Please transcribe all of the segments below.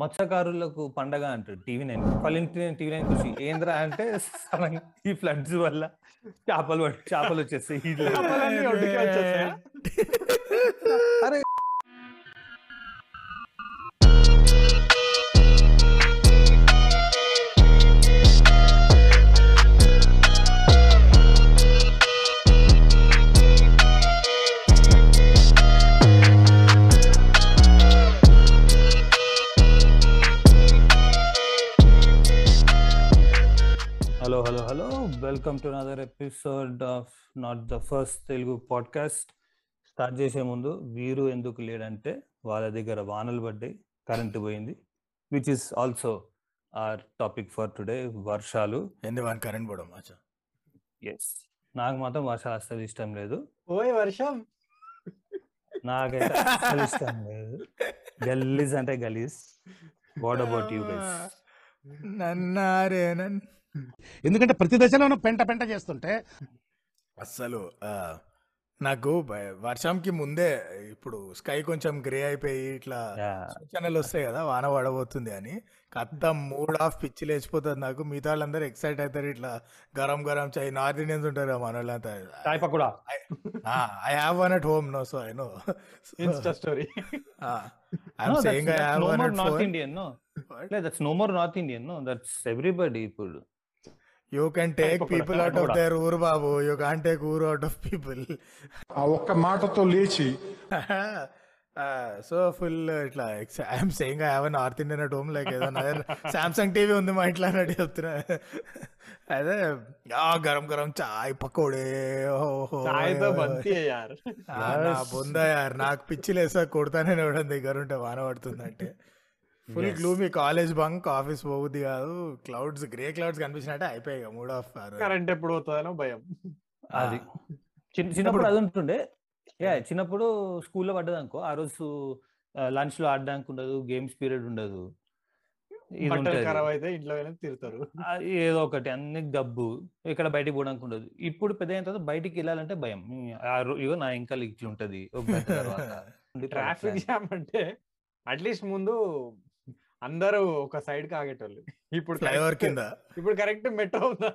మత్స్యకారులకు పండగ అంటాడు టీవీ నైన్. ఇంటి టీవీ నైన్ కృషి ఏంద్రా అంటే సడన్ ఈ ఫ్లడ్స్ వల్ల చేపలు చేపలు వచ్చేస్తాయి. Welcome to another episode of not the first Telugu podcast start చేసే ముందు వీరు ఎందుకు లేడంటే వాళ్ళ దగ్గర వానలు పడ్డాయి కరెంటు పోయింది which is also our topic for today వర్షాలు. వన్ కరెంట్ పోవడం ఎస్ నాకు మాత్రం వర్షాలు అస్సలు ఇష్టం లేదు. ఓయ్ వర్షం? నాకైతే అస్సలు ఇష్టం లేదు. గలీజ్ అంటే గలీజ్. వాట్ అబౌట్ యూ గైస్ నన్నారే నన్ ఎందుకంటే ప్రతి దశలోనూ పెంట పెంట చేస్తుంటే. అస్సలు ఆ, నాకు భయ- వర్షంకి ముందే ఇప్పుడు స్కై కొంచెం గ్రే అయిపోయి ఇట్లా సూచనలు వస్తాయి కదా వాన పడబోతుంది అని. కత్త మూడ్ ఆఫ్ పిచ్చి లేచిపోతుంది నాకు. మిగతా వాళ్ళందరూ ఎక్సైట్ అవుతారు ఇట్లా గరం గరం చాయ్ నార్త్ ఇండియన్స్ ఉంటారు కదా మన వాళ్ళంతా చాయ్ pakoda? I have one at home no so I know. Insta story. I'm saying I have one at north phone Indian no that's no more north Indian no that's everybody ఇప్పుడు. You can take people out of their ఊరు బాబు. You can take ఊరు out of people ఆ ఒక్క మాటతో లేచి. So full ఇట్లా I'm saying I have north Indian at home like ఏదైనా సామ్సంగ్ టీవీ ఉంది మా ఇంట్లో అన్నట్టు చెప్తున్నా. అదే గరం గరం చాయ్ పకోడే బొందా యార్ నాకు పిచ్చి లేసా కొడతానే ఇవ్వడం దగ్గర ఉంటే వాన పడుతుందంటే. Full gloomy college bunk office పోగుద్ది కాదు. క్లౌడ్స్ గ్రే క్లౌడ్స్ కనిపించినట్టే అయిపోయాయి మూడ్ ఆఫ్ కరెంట్ ఎప్పుడు పోతుందనో భయం. అది. చిన్న చిన్నప్పుడు అది ఉంటుండే. యా చిన్నప్పుడు స్కూల్లో పడ్డది అనుకో. ఆ రోజు లంచ్లో ఆడడానికి ఉండదు గేమ్స్ పీరియడ్ ఉండదు. ఖరాబ్ అయితే ఇంట్లో వెళ్ళి తిరుగుతారు ఏదో ఒకటి అన్ని డబ్బు ఇక్కడ బయటికి పోవడానికి ఉండదు. ఇప్పుడు పెద్ద అయిన తర్వాత బయటికి వెళ్ళాలంటే భయం. ఇగో నా ఇంకా ఇట్లా ఉంటది. ఒక ట్రాఫిక్. జామ్ అంటే అట్లీస్ట్ ముందు అందరూ ఒక సైడ్కి ఆగేటోళ్ళు. ఇప్పుడు ఫ్లైఓవర్ correct- కింద. ఇప్పుడు కరెక్ట్ మెట్రో ఉందా?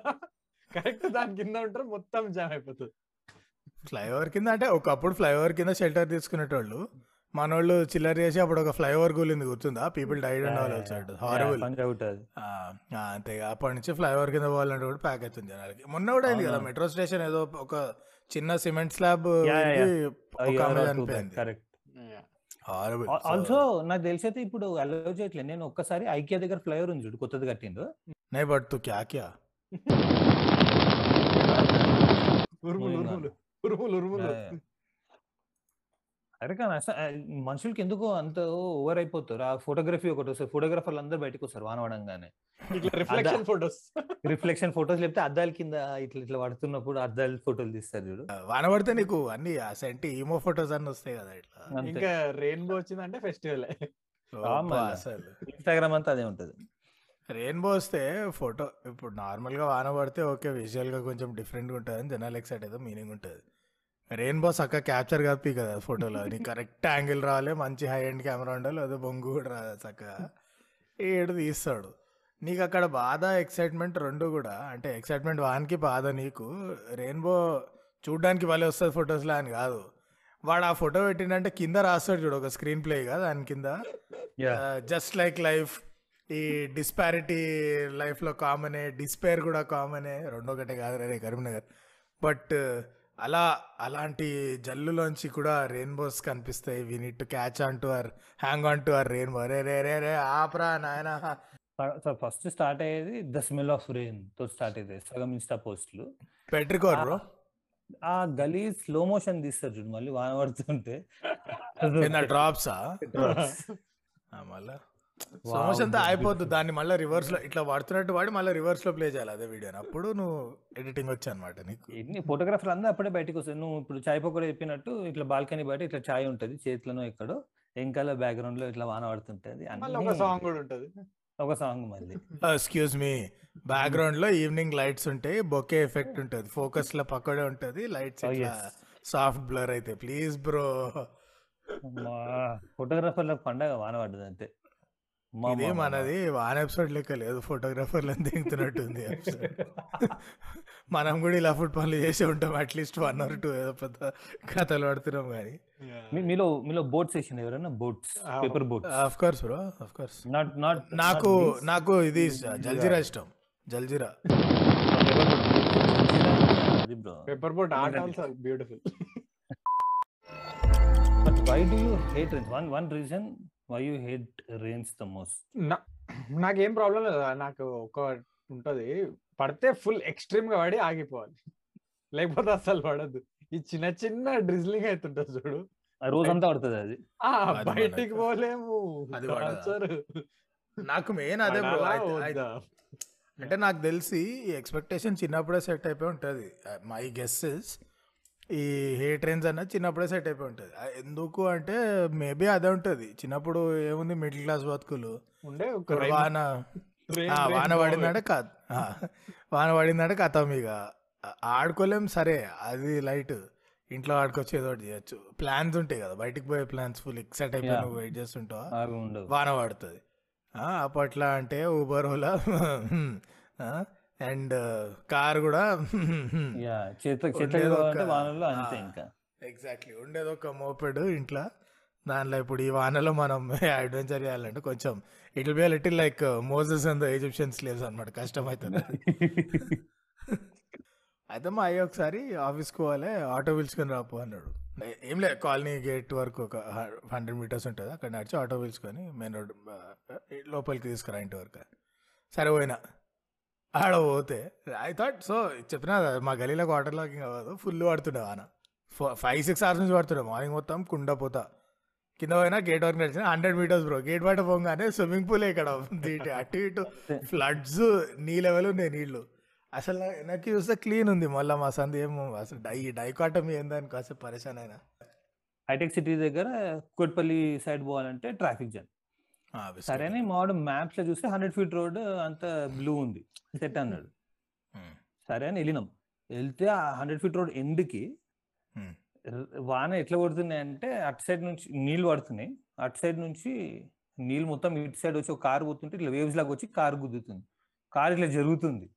కరెక్ట్ దాని కింద ఉంటారు మొత్తం జామ్ అయిపోతుంది. ఫ్లైఓవర్ కింద అంటే ఒకప్పుడు ఫ్లైఓవర్ కింద షెల్టర్ తీసుకునేటోళ్ళు. మనోళ్ళు చిల్లర చేసి అప్పుడు ఒక ఫ్లైఓవర్ కూలింది గుర్తుందా? People died and all Yeah, horrible అంతే. అప్పటి నుంచి ఫ్లైఓవర్ కింద పోవాలంటే కూడా ప్యాక్ అవుతుంది జనాలకి. మొన్న కూడా అయింది కదా. మెట్రో స్టేషన్ ఏదో ఒక చిన్న సిమెంట్ స్లాబ్ ఒక ఆల్సో నాకు తెలిసి అయితే ఇప్పుడు అలౌ చేయట్లేదు. నేను ఒక్కసారి ఐకియా దగ్గర ఫ్లైఓవర్ ఉంది చూడు కొత్తది కట్టిండు. నే బట్ తు క్యా క్యా ఉరుములు. ఉరుములు ఉరుములు. ఉరుములు అరే కానీ మనుషులకి ఎందుకు అంత ఓవర్ అయిపోతారు. ఆ ఫోటోగ్రఫీ ఒకటి వస్తారు ఫోటోగ్రాఫర్లు అందరూ బయటకు వస్తారు వానవడంగానే. ఇట్లా రిఫ్లెక్షన్ ఫోటోస్. రిఫ్లెక్షన్ ఫోటోస్ లేకపోతే అద్దాల కింద ఇట్లా ఇట్లా పడుతున్నప్పుడు అద్దాల ఫోటోలు తీస్తారు చూడు. వాన పడితే నీకు అన్ని సెంటి ఈమో ఫొటోస్ అన్ని వస్తాయి కదా ఇట్లా. ఇంకా రెయిన్బో వచ్చిందంటే ఫెస్టివల్. ఇన్స్టాగ్రామ్ అంతా అదే ఉంటది. రెయిన్బో వస్తే ఫోటో ఇప్పుడు నార్మల్గా వాన పడితే ఓకే విజువల్గా కొంచెం డిఫరెంట్గా ఉంటుంది అని జనాలు ఎక్సైట్ అయితే మీనింగ్ ఉంటుంది. రెయిన్బో చక్కగా క్యాప్చర్ కాపి కదా ఫోటోలో. నీ కరెక్ట్ యాంగిల్ రావాలి మంచి హై ఎండ్ కెమెరా ఉండాలి అదే బొంగు కూడా రాదు చక్కగా ఏడు తీస్తాడు. నీకు అక్కడ బాధ ఎక్సైట్మెంట్ రెండు కూడా. అంటే ఎక్సైట్మెంట్ వానికి బాధ నీకు. రెయిన్బో చూడ్డానికి భలే వస్తుంది ఫొటోస్లో అని కాదు. వాడు ఆ ఫోటో పెట్టిండంటే కింద రాస్తాడు చూడు ఒక స్క్రీన్ ప్లే కదా దాని కింద. జస్ట్ లైక్ లైఫ్ ఈ డిస్పారిటీ లైఫ్లో కామనే డిస్పేర్ కూడా కామనే రెండో ఒకటే కాదు రే కరీంనగర్. బట్ అలా అలాంటి జల్లులోంచి కూడా రెయిన్బోస్ కనిపిస్తాయి. We need to catch on to our hang on to our rainbow రే రే రే రే ఆప్రా నాయన. ఫస్ట్ స్టార్ట్ అయ్యేది ద స్మెల్ ఆఫ్ రెయిన్తో స్టార్ట్ అయ్యేది సగం ఇన్స్టా పోస్టులు. Petrichor bro. ఆ గలీ స్లో మోషన్ తీస్తారు చూడు మళ్ళీ వాన పడుతుంటే. డ్రాప్సా మళ్ళా. సమోస అంతా అయిపోద్దు. దాన్ని మళ్ళీ రివర్స్లో ఇట్లా వాడుతున్నట్టు వాడి మళ్ళీ రివర్స్లో ప్లే చేయాలి అదే వీడియోని అప్పుడు నువ్వు ఎడిటింగ్ వచ్చా అనమాట నీకు. ఎన్ని ఫోటోగ్రాఫర్లు అందరూ అప్పుడే బయటకు వస్తారు. నువ్వు ఇప్పుడు చాయ్ పకోడా చెప్పినట్టు ఇట్లా బాల్కనీ బయట ఇట్లా చాయ్ ఉంటది. చేతిలోనో ఎక్కడో వెనకాల బ్యాక్గ్రౌండ్లో ఇట్లా వాన పడుతుంటది. ఒక సాంగ్ కూడా ఉంటది. ఒక సాంగ్ మళ్ళీ. ఎక్స్క్యూజ్ మీ బ్యాక్గ్రౌండ్లో ఈవినింగ్ లైట్స్ ఉంటాయి బొకే ఎఫెక్ట్ ఉంటుంది. ఫోకస్లో పక్కడే ఉంటది. లైట్స్. సాఫ్ట్ బ్లర్ అయితే. ప్లీజ్ బ్రో ఫోటోగ్రాఫర్లకు పండగ వాన పడ్డది అంతే ఇది మనది వాన్ ఎపిసోడ్ లెక్క లేదు ఫోటోగ్రాఫర్లను దిగుతున్నట్టుంది episode. మనం కూడా ఇలా ఫుడ్ పనులు చేసి ఉంటాం అట్లీస్ట్ వన్ అవర్ టూ ఏదో పెద్ద కథలు పడుతున్నాం కానీ. మీలో మీలో బోట్స్ వేసిన ఎవరైనా? Boats paper boats of course bro of course not not నాకు నాకు ఇది జల్జీరా ఇష్టం jaljeera. Paper boat art also beautiful but why do you hate one one reason why you hate rains the most నాకేం problem లేదు నాకు ఒక ఉంటది. పడితే ఫుల్ ఎక్స్ట్రీమ్గా పడి ఆగిపోవాలి. లేకపోతే అసలు పడద్దు ఈ చిన్న చిన్న డ్రిజ్లింగ్ అవుతుంటది చూడు. ఆ రోజంతా పడుతుంది అది. బయటికి పోలేము. నాకు మెయిన్ అదే? అంటే నాకు తెలిసి ఈ ఎక్స్పెక్టేషన్ చిన్నప్పుడే సెట్ అయిపోయి ఉంటుంది. మై గెస్సెస్ ఈ హేట్ రేంజ్ అన్న చిన్నప్పుడే సెట్ అయిపోయి ఉంటుంది. ఎందుకు అంటే మేబీ అదే ఉంటుంది. చిన్నప్పుడు ఏముంది మిడిల్ క్లాస్ బతుకులు? వాన వాన. పడిందంటే కథ వాన పడిందంటే కథం ఇక. ఆడుకోలేం సరే అది లైట్. ఇంట్లో ఆడుకోవచ్చు ఏదో ఒకటి చేయొచ్చు. ప్లాన్స్ ఉంటాయి కదా బయటికి పోయే ప్లాన్స్ ఫుల్ ఎక్సైట్ అయిపోయి. నువ్వు వెయిట్ చేస్తుంటావా? వాన పడుతుంది. అప్పట్లో అంటే ఊబర్ ఓలా అండ్ కార్ కూడా వానల్లో అంతే. ఇంకా. ఎగ్జాక్ట్లీ ఉండేది ఒక మోపెడ్ ఇంట్లో. దానిలో ఇప్పుడు ఈ వానలో మనం అడ్వెంచర్ చేయాలంటే కొంచెం it be little like Moses and Egyptian slaves అనమాట కష్టం అవుతుంది అయితే మా అయ్య ఒకసారి ఆఫీస్కి పోవాలి ఆటో పిలుచుకొని రాపో అన్నాడు. ఏం లేదు కాలనీ గేట్ వరకు ఒక హండ్రెడ్ మీటర్స్ ఉంటుంది అక్కడ నడిచి ఆటో పిలుచుకొని మెయిన్ రోడ్ లోపలికి తీసుకురా ఇంటి వరకు. సరే పోయినా. ఆడ పోతే. ఐ థాట్ సో చెప్పినా కదా, మా గలీలో వాటర్ లాకింగ్ అవ్వదు ఫుల్ పడుతుండే వాన. ఫైవ్ సిక్స్ అవర్స్ నుంచి పడుతుండే మార్నింగ్ మొత్తం కుండ పోతా. కింద పోయినా గేట్ వరకు నడిచిన హండ్రెడ్ మీటర్స్ బ్రో గేట్ బయట పోగానే స్విమ్మింగ్ పూల్ ఇక్కడ. ఉంది ఇటు అటు ఇటు. ఫ్లడ్స్ నీ లెవెల్ ఉన్నాయి నీళ్ళు. అసలు నా- వెనక్కి చూస్తే క్లీన్ ఉంది. మళ్ళీ మా సంది ఏమో అసలు డై డైకాటమీ ఏందని కాసేపు పరేషాన్ అయినా. హైటెక్ సిటీ దగ్గర కోట్పల్లి సైడ్ పోవాలంటే ట్రాఫిక్ జామ్. సరే అని మావాడు మ్యాప్స్లో చూస్తే హండ్రెడ్ ఫీట్ రోడ్ అంత బ్లూ ఉంది. సెట్ అన్నాడు. సరే అని వెళ్ళినాం. వెళ్తే ఆ హండ్రెడ్ ఫీట్ రోడ్ ఎండ్కి. వాన ఎట్లా పడుతున్నాయి అంటే అటు సైడ్ నుంచి నీళ్ళు పడుతున్నాయి. అటు సైడ్ నుంచి నీళ్ళు మొత్తం ఇటు సైడ్ వచ్చి ఒక కారు పోతుంటే ఇట్లా వేవ్స్ లాగా వచ్చి కారు గుద్దుతుంది. కారు ఇట్లా జరుగుతుంది.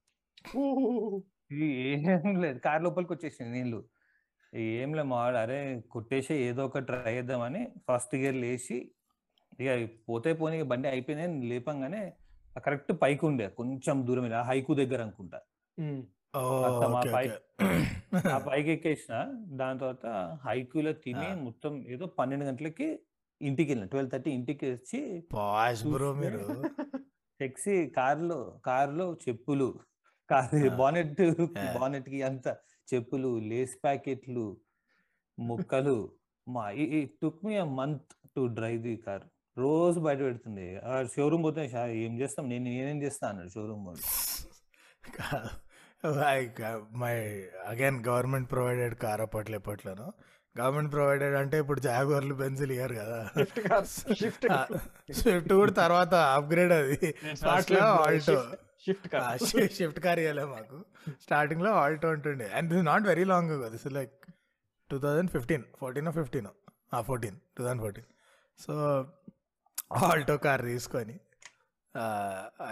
ఏం లేదు. కారు లోపలికి వచ్చేసింది నీళ్ళు. ఏం లేదు మావాడు అరే కొట్టేసి ఏదో ఒక ట్రై చేద్దామని ఫస్ట్ గేర్ లేచి ఇక పోతే పోనీ ఇక బండి అయిపోయింది లేపంగానే కరెక్ట్ పైకి ఉండే కొంచెం దూరం ఆ హైకు దగ్గర అనుకుంటా. ఆ పైకి ఎక్కేసిన దాని తర్వాత హైకులో తిని. మొత్తం ఏదో పన్నెండు గంటలకి ఇంటికి వెళ్ళిన ట్వెల్వ్ థర్టీ ఇంటికి వచ్చి మీరు టెక్సీ కారులో కారులో చెప్పులు కారు. బానెట్. బానెట్కి అంత చెప్పులు లేస్ ప్యాకెట్లు ముక్కలు మా took me month to drive the car రోజు బయట పెడుతుంది ఆ షోరూమ్ పోతే "షా- ఏం చేస్తాం? నేను నేనేం చేస్తా అన్నాడు షోరూమ్ వాడు. My again government provided car అప్పట్లో ఎప్పట్లోనో గవర్నమెంట్ ప్రొవైడెడ్ అంటే ఇప్పుడు జాగువర్లు బెంజిల్ ఇయ్యారు కదా. Shift car, shift car. Swift కూడా తర్వాత అప్గ్రేడ్ అది. It's ఫస్ట్ not లో shift, Alto shift- shift car. Shift car ఇవ్వలే మాకు. స్టార్టింగ్లో ఆల్టో ఉంటుండే. And this not very long this like two thousand fifteen fourteen fifteen fourteen two thousand fourteen so Alto car తీసుకొని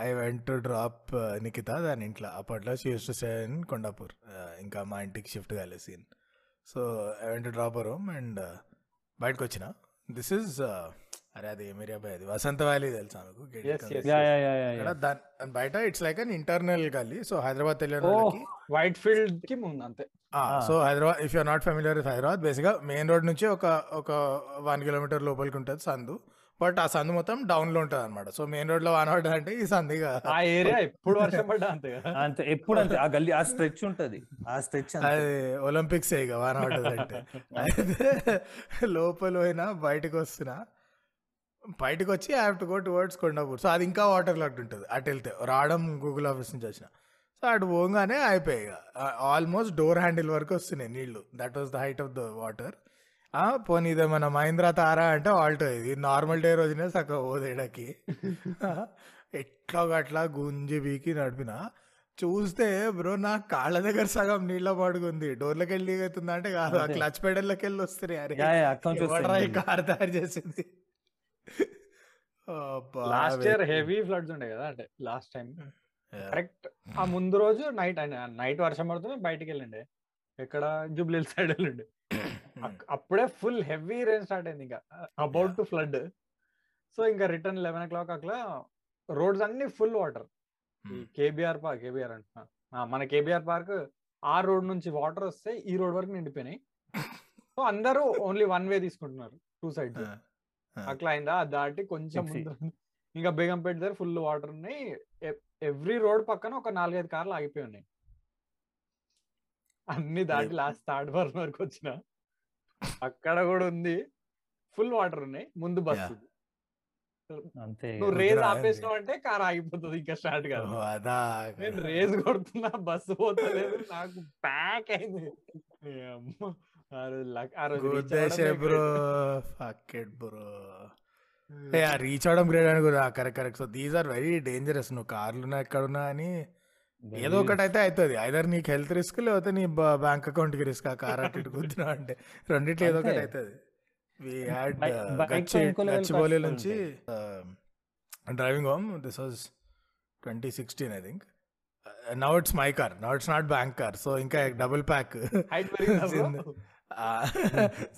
I went to drop Nikhita దాని ఇంట్లో. అప్పట్లో she's to seven Kondapur Uh, ఇంకా మా ఇంటికి షిఫ్ట్ కాలేదు scene so I went to drop room and బయటకు వచ్చిన. దిస్ ఇస్ అరే అది ఏం ఏరియా అది వసంత వ్యాలీ తెలుసా దాన్ బయట it's like an internal galli so Hyderabad తెలియని వాళ్ళకి వైట్ ఫీల్డ్కి ముందు అంతే. So Hyderabad if you're not familiar with Hyderabad బేసిక్గా మెయిన్ రోడ్ నుంచి ఒక ఒక వన్ కిలోమీటర్ లోపలికి ఉంటుంది సందు. బట్ ఆ సందు మొత్తం డౌన్లో ఉంటుంది అనమాట సో మెయిన్ రోడ్లో వన్ అవుట్ అంటే ఈ సందిగా ఆ ఏరియా ఎప్పుడు వర్షం పడ్డా అంతే అంతే ఎప్పుడు అంతే. ఆ గల్లీ ఆ స్ట్రెచ్ ఉంటది. ఆ స్ట్రెచ్ అది ఒలింపిక్స్ ఇక వన్ అవుట్ అంటే. అయితే లోపల పోయినా బయటకు వస్తున్నా బయటకు వచ్చి I have to go towards Kondapur. So అది ఇంకా వాటర్ లాక్డ్ ఉంటుంది. అటు వెళ్తే రావడం గూగుల్ ఆఫీస్ నుంచి వచ్చిన. సో అటు పోగానే అయిపోయాయి ఇక ఆల్మోస్ట్ డోర్ హ్యాండిల్ వరకు వస్తున్నాయి నీళ్ళు. That was the height of the water పోనీ ఇదేమన్నా మహీంద్రా తారా అంటే ఆల్టో ఇది. నార్మల్ డే రోజునే సగం పోదేడకి ఎట్లా గట్లా గుంజి బీకి నడిపిన. చూస్తే బ్రో నా కాళ్ళ దగ్గర సగం నీళ్ళ పడుకుంది. డోర్లకి వెళ్ళి అవుతుంది అంటే కాదు. ఆ. క్లచ్ పెడల్లోకి వెళ్ళి వస్తున్నాయి. అరే కార్ తయారు చేసింది? లాస్ట్ ఇయర్ హెవీ ఫ్లడ్స్ ఉండే కదా అంటే లాస్ట్ టైం. కరెక్ట్. ఆ ముందు రోజు నైట్ నైట్ వర్షం పడుతుంది బయటికి వెళ్ళండి. ఎక్కడ జూబ్లీ సైడ్ వెళ్ళండి. అప్పుడే ఫుల్ హెవీ రెయిన్ స్టార్ట్ అయింది ఇంకా. About to flood. సో ఇంకా రిటర్న్ లెవెన్ ఓ క్లాక్ అట్లా రోడ్స్ అన్ని ఫుల్ వాటర్. ఈ కేబిఆర్ పార్క్ కేబిఆర్ అంటున్నా మన కేబిఆర్ పార్క్ ఆ రోడ్ నుంచి వాటర్ వస్తే ఈ రోడ్ వరకు నిండిపోయినాయి. సో అందరూ ఓన్లీ వన్ వే తీసుకుంటున్నారు టూ సైడ్స్. అట్లా అయిందా? దాటి కొంచెం ఇంకా బేగంపేట దగ్గర ఫుల్ వాటర్ ఉన్నాయి. ఎవ్రీ రోడ్ పక్కన ఒక నాలుగైదు కార్లు ఆగిపోయి ఉన్నాయి. అన్ని దాటి లాస్ట్ థర్డ్ వర్ వరకు వచ్చిన. అక్కడ కూడా ఉంది. ఫుల్ వాటర్ ఉన్నాయి. ముందు బస్సు అంతే. నువ్వు రేజ్? ఆపేసినావు అంటే కార్ ఆగిపోతుంది ఇంకా స్టార్ట్ కాదు. నేను రేజ్ కొడుతున్నా బస్సు పోతలేదు నాకు ప్యాక్ అయింది. ఏ అమ్మ. ఆ రోజు లక్- ఆ రోజు reach గుద్దేశే అవ్వడమే బ్రో. great. ఫకెట్ బ్రో ఏ ఆ రీచ్ అవడం గ్రేట్ అని కూడా correct correct so these are very dangerous నువ్వు కార్లున్నా ఎక్కడున్నా అని ఏదో ఒకటి అయితే అవుతుంది ఐదర్ నీకు హెల్త్ రిస్క్ లేకపోతే నీ బ్యాంక్ అకౌంట్కి రిస్క్ ఆ కార్ అటు గుద్దినా అంటే. రెండిట్లో ఏదో ఒకటి. అవుతుంది level గచ్చిబౌలి నుంచి driving home this was twenty sixteen I think now it's my car now it's not bank car so ఇంకా డబుల్ ప్యాక్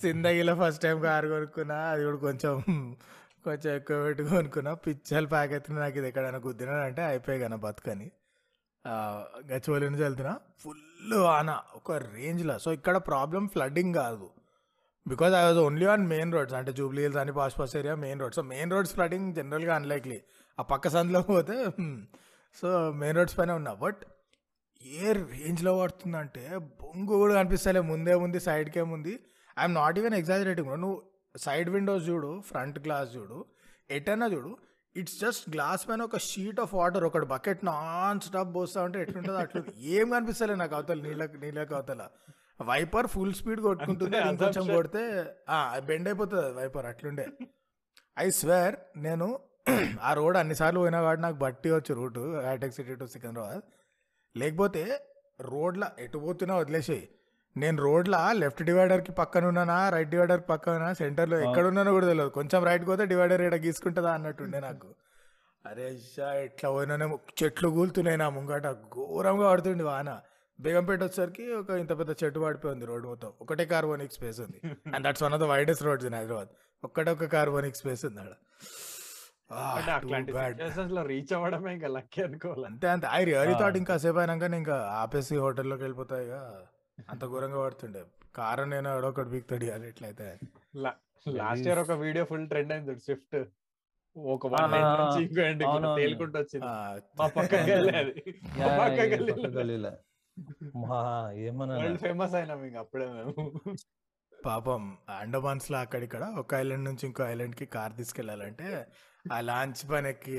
సిందగిలో ఫస్ట్ టైం కార్ కొనుక్కున్నా అది కూడా కొంచెం కొంచెం ఎక్కువ పెట్టి కొనుక్కున్నా. పిచ్చలు ప్యాక్ అయితే నాకు ఇది ఎక్కడైనా గుద్దినా అంటే అయిపోయి కదా బతుకని. గచ్చివల్లి నుంచి వెళ్తున్నా. ఫుల్ వాన ఒక రేంజ్లో. సో ఇక్కడ ప్రాబ్లం ఫ్లడ్డింగ్ కాదు. Because I was only on main roads అంటే జూబ్లీ హిల్స్ అని pass pass area main road so main roads flooding జనరల్గా అన్లైక్లీ ఆ పక్క సందులో పోతే సో మెయిన్ రోడ్స్ పైన ఉన్నా. బట్ ఏ రేంజ్లో పడుతుందంటే బొంగు కూడా కనిపిస్తలే. ముందే ఉంది సైడ్కే ఉంది ఐఎమ్ నాట్ ఈవెన్ ఎగ్జాజరేటింగ్ నువ్వు సైడ్ విండోస్ చూడు ఫ్రంట్ గ్లాస్ చూడు ఎటైనా చూడు. ఇట్స్ జస్ట్ గ్లాస్ పైన ఒక షీట్ ఆఫ్ వాటర్ ఒకటి బకెట్ నాన్ స్టాప్ పోస్తా ఉంటే ఎట్లుంటుందో అట్లా ఏం కనిపిస్తలే నాకు అవతల నీళ్ళకి నీళ్ళకి అవతల. వైపర్ ఫుల్ స్పీడ్ కొట్టుకుంటుంది ఇంకొంచెం. కొడితే బెండ్ అయిపోతుంది అది వైపర్ అట్లుండే. ఐ స్వేర్ నేను ఆ రోడ్ అన్నిసార్లు పోయినా కాబట్టి నాకు బట్టి వచ్చు రూటు హైటెక్ సిటీ టు సికింద్రాబాద్ లేకపోతే రోడ్ల ఎటు పోతున్నా వదిలేసేయి. నేను రోడ్ల లెఫ్ట్ డివైడర్కి పక్కన ఉన్నానా రైట్ డివైడర్కి పక్కన ఉన్నా సెంటర్లో ఎక్కడ ఉన్నానో కూడా తెలియదు కొంచెం రైట్ పోతే డివైడర్ ఇక్కడ గీసుకుంటుందా అన్నట్టుండే నాకు. అరే షా ఎట్లా పోయినానేమో చెట్లు కూలుతున్నాయి నా ముంగట. ఘోరంగా పడుతుంది వాన. బేగంపేట వచ్చేసరికి ఒక ఇంత పెద్ద చెట్టు పడిపోయింది రోడ్ మొత్తం. ఒకటే కార్బోనిక్ స్పేస్ ఉంది. And that's one of the widest roads in Hyderabad ఒక్కటే ఒక కార్బోనిక్ స్పేస్ ఉంది లో రీచ్ అవ్వడమే ఇంకా లక్కీ అనుకోవాలి? అంతే అంతే. ఐ రియలీ థాట్ ఇంకా సేపు అయినాక ఇంకా ఆపేసి హోటల్లోకి వెళ్ళిపోతాయి ఇక. అంత ఘోరంగా పడుతుండే కారు నేను ఎవడొకటి బీక్తాడు ఇవాళ ఎట్లయితే లాస్ట్ ఇయర్ ఒక వీడియో ఫుల్ ట్రెండ్ అయింది స్విఫ్ట్ ఒక వన్ నుంచి ఇంకో ఎండ్. తేలుకుంటూ వచ్చింది. మా పక్క గల్లీలో. ఏమన్నా వరల్డ్ ఫేమస్ అయినాం ఇంకా అప్పుడే మేము. పాపం అండమాన్స్లో అక్కడిక్కడ ఒక ఐలాండ్ నుంచి ఇంకో ఐలాండ్కి కార్ తీసుకెళ్ళాలంటే ఆ లాంచ్ పైన ఎక్కి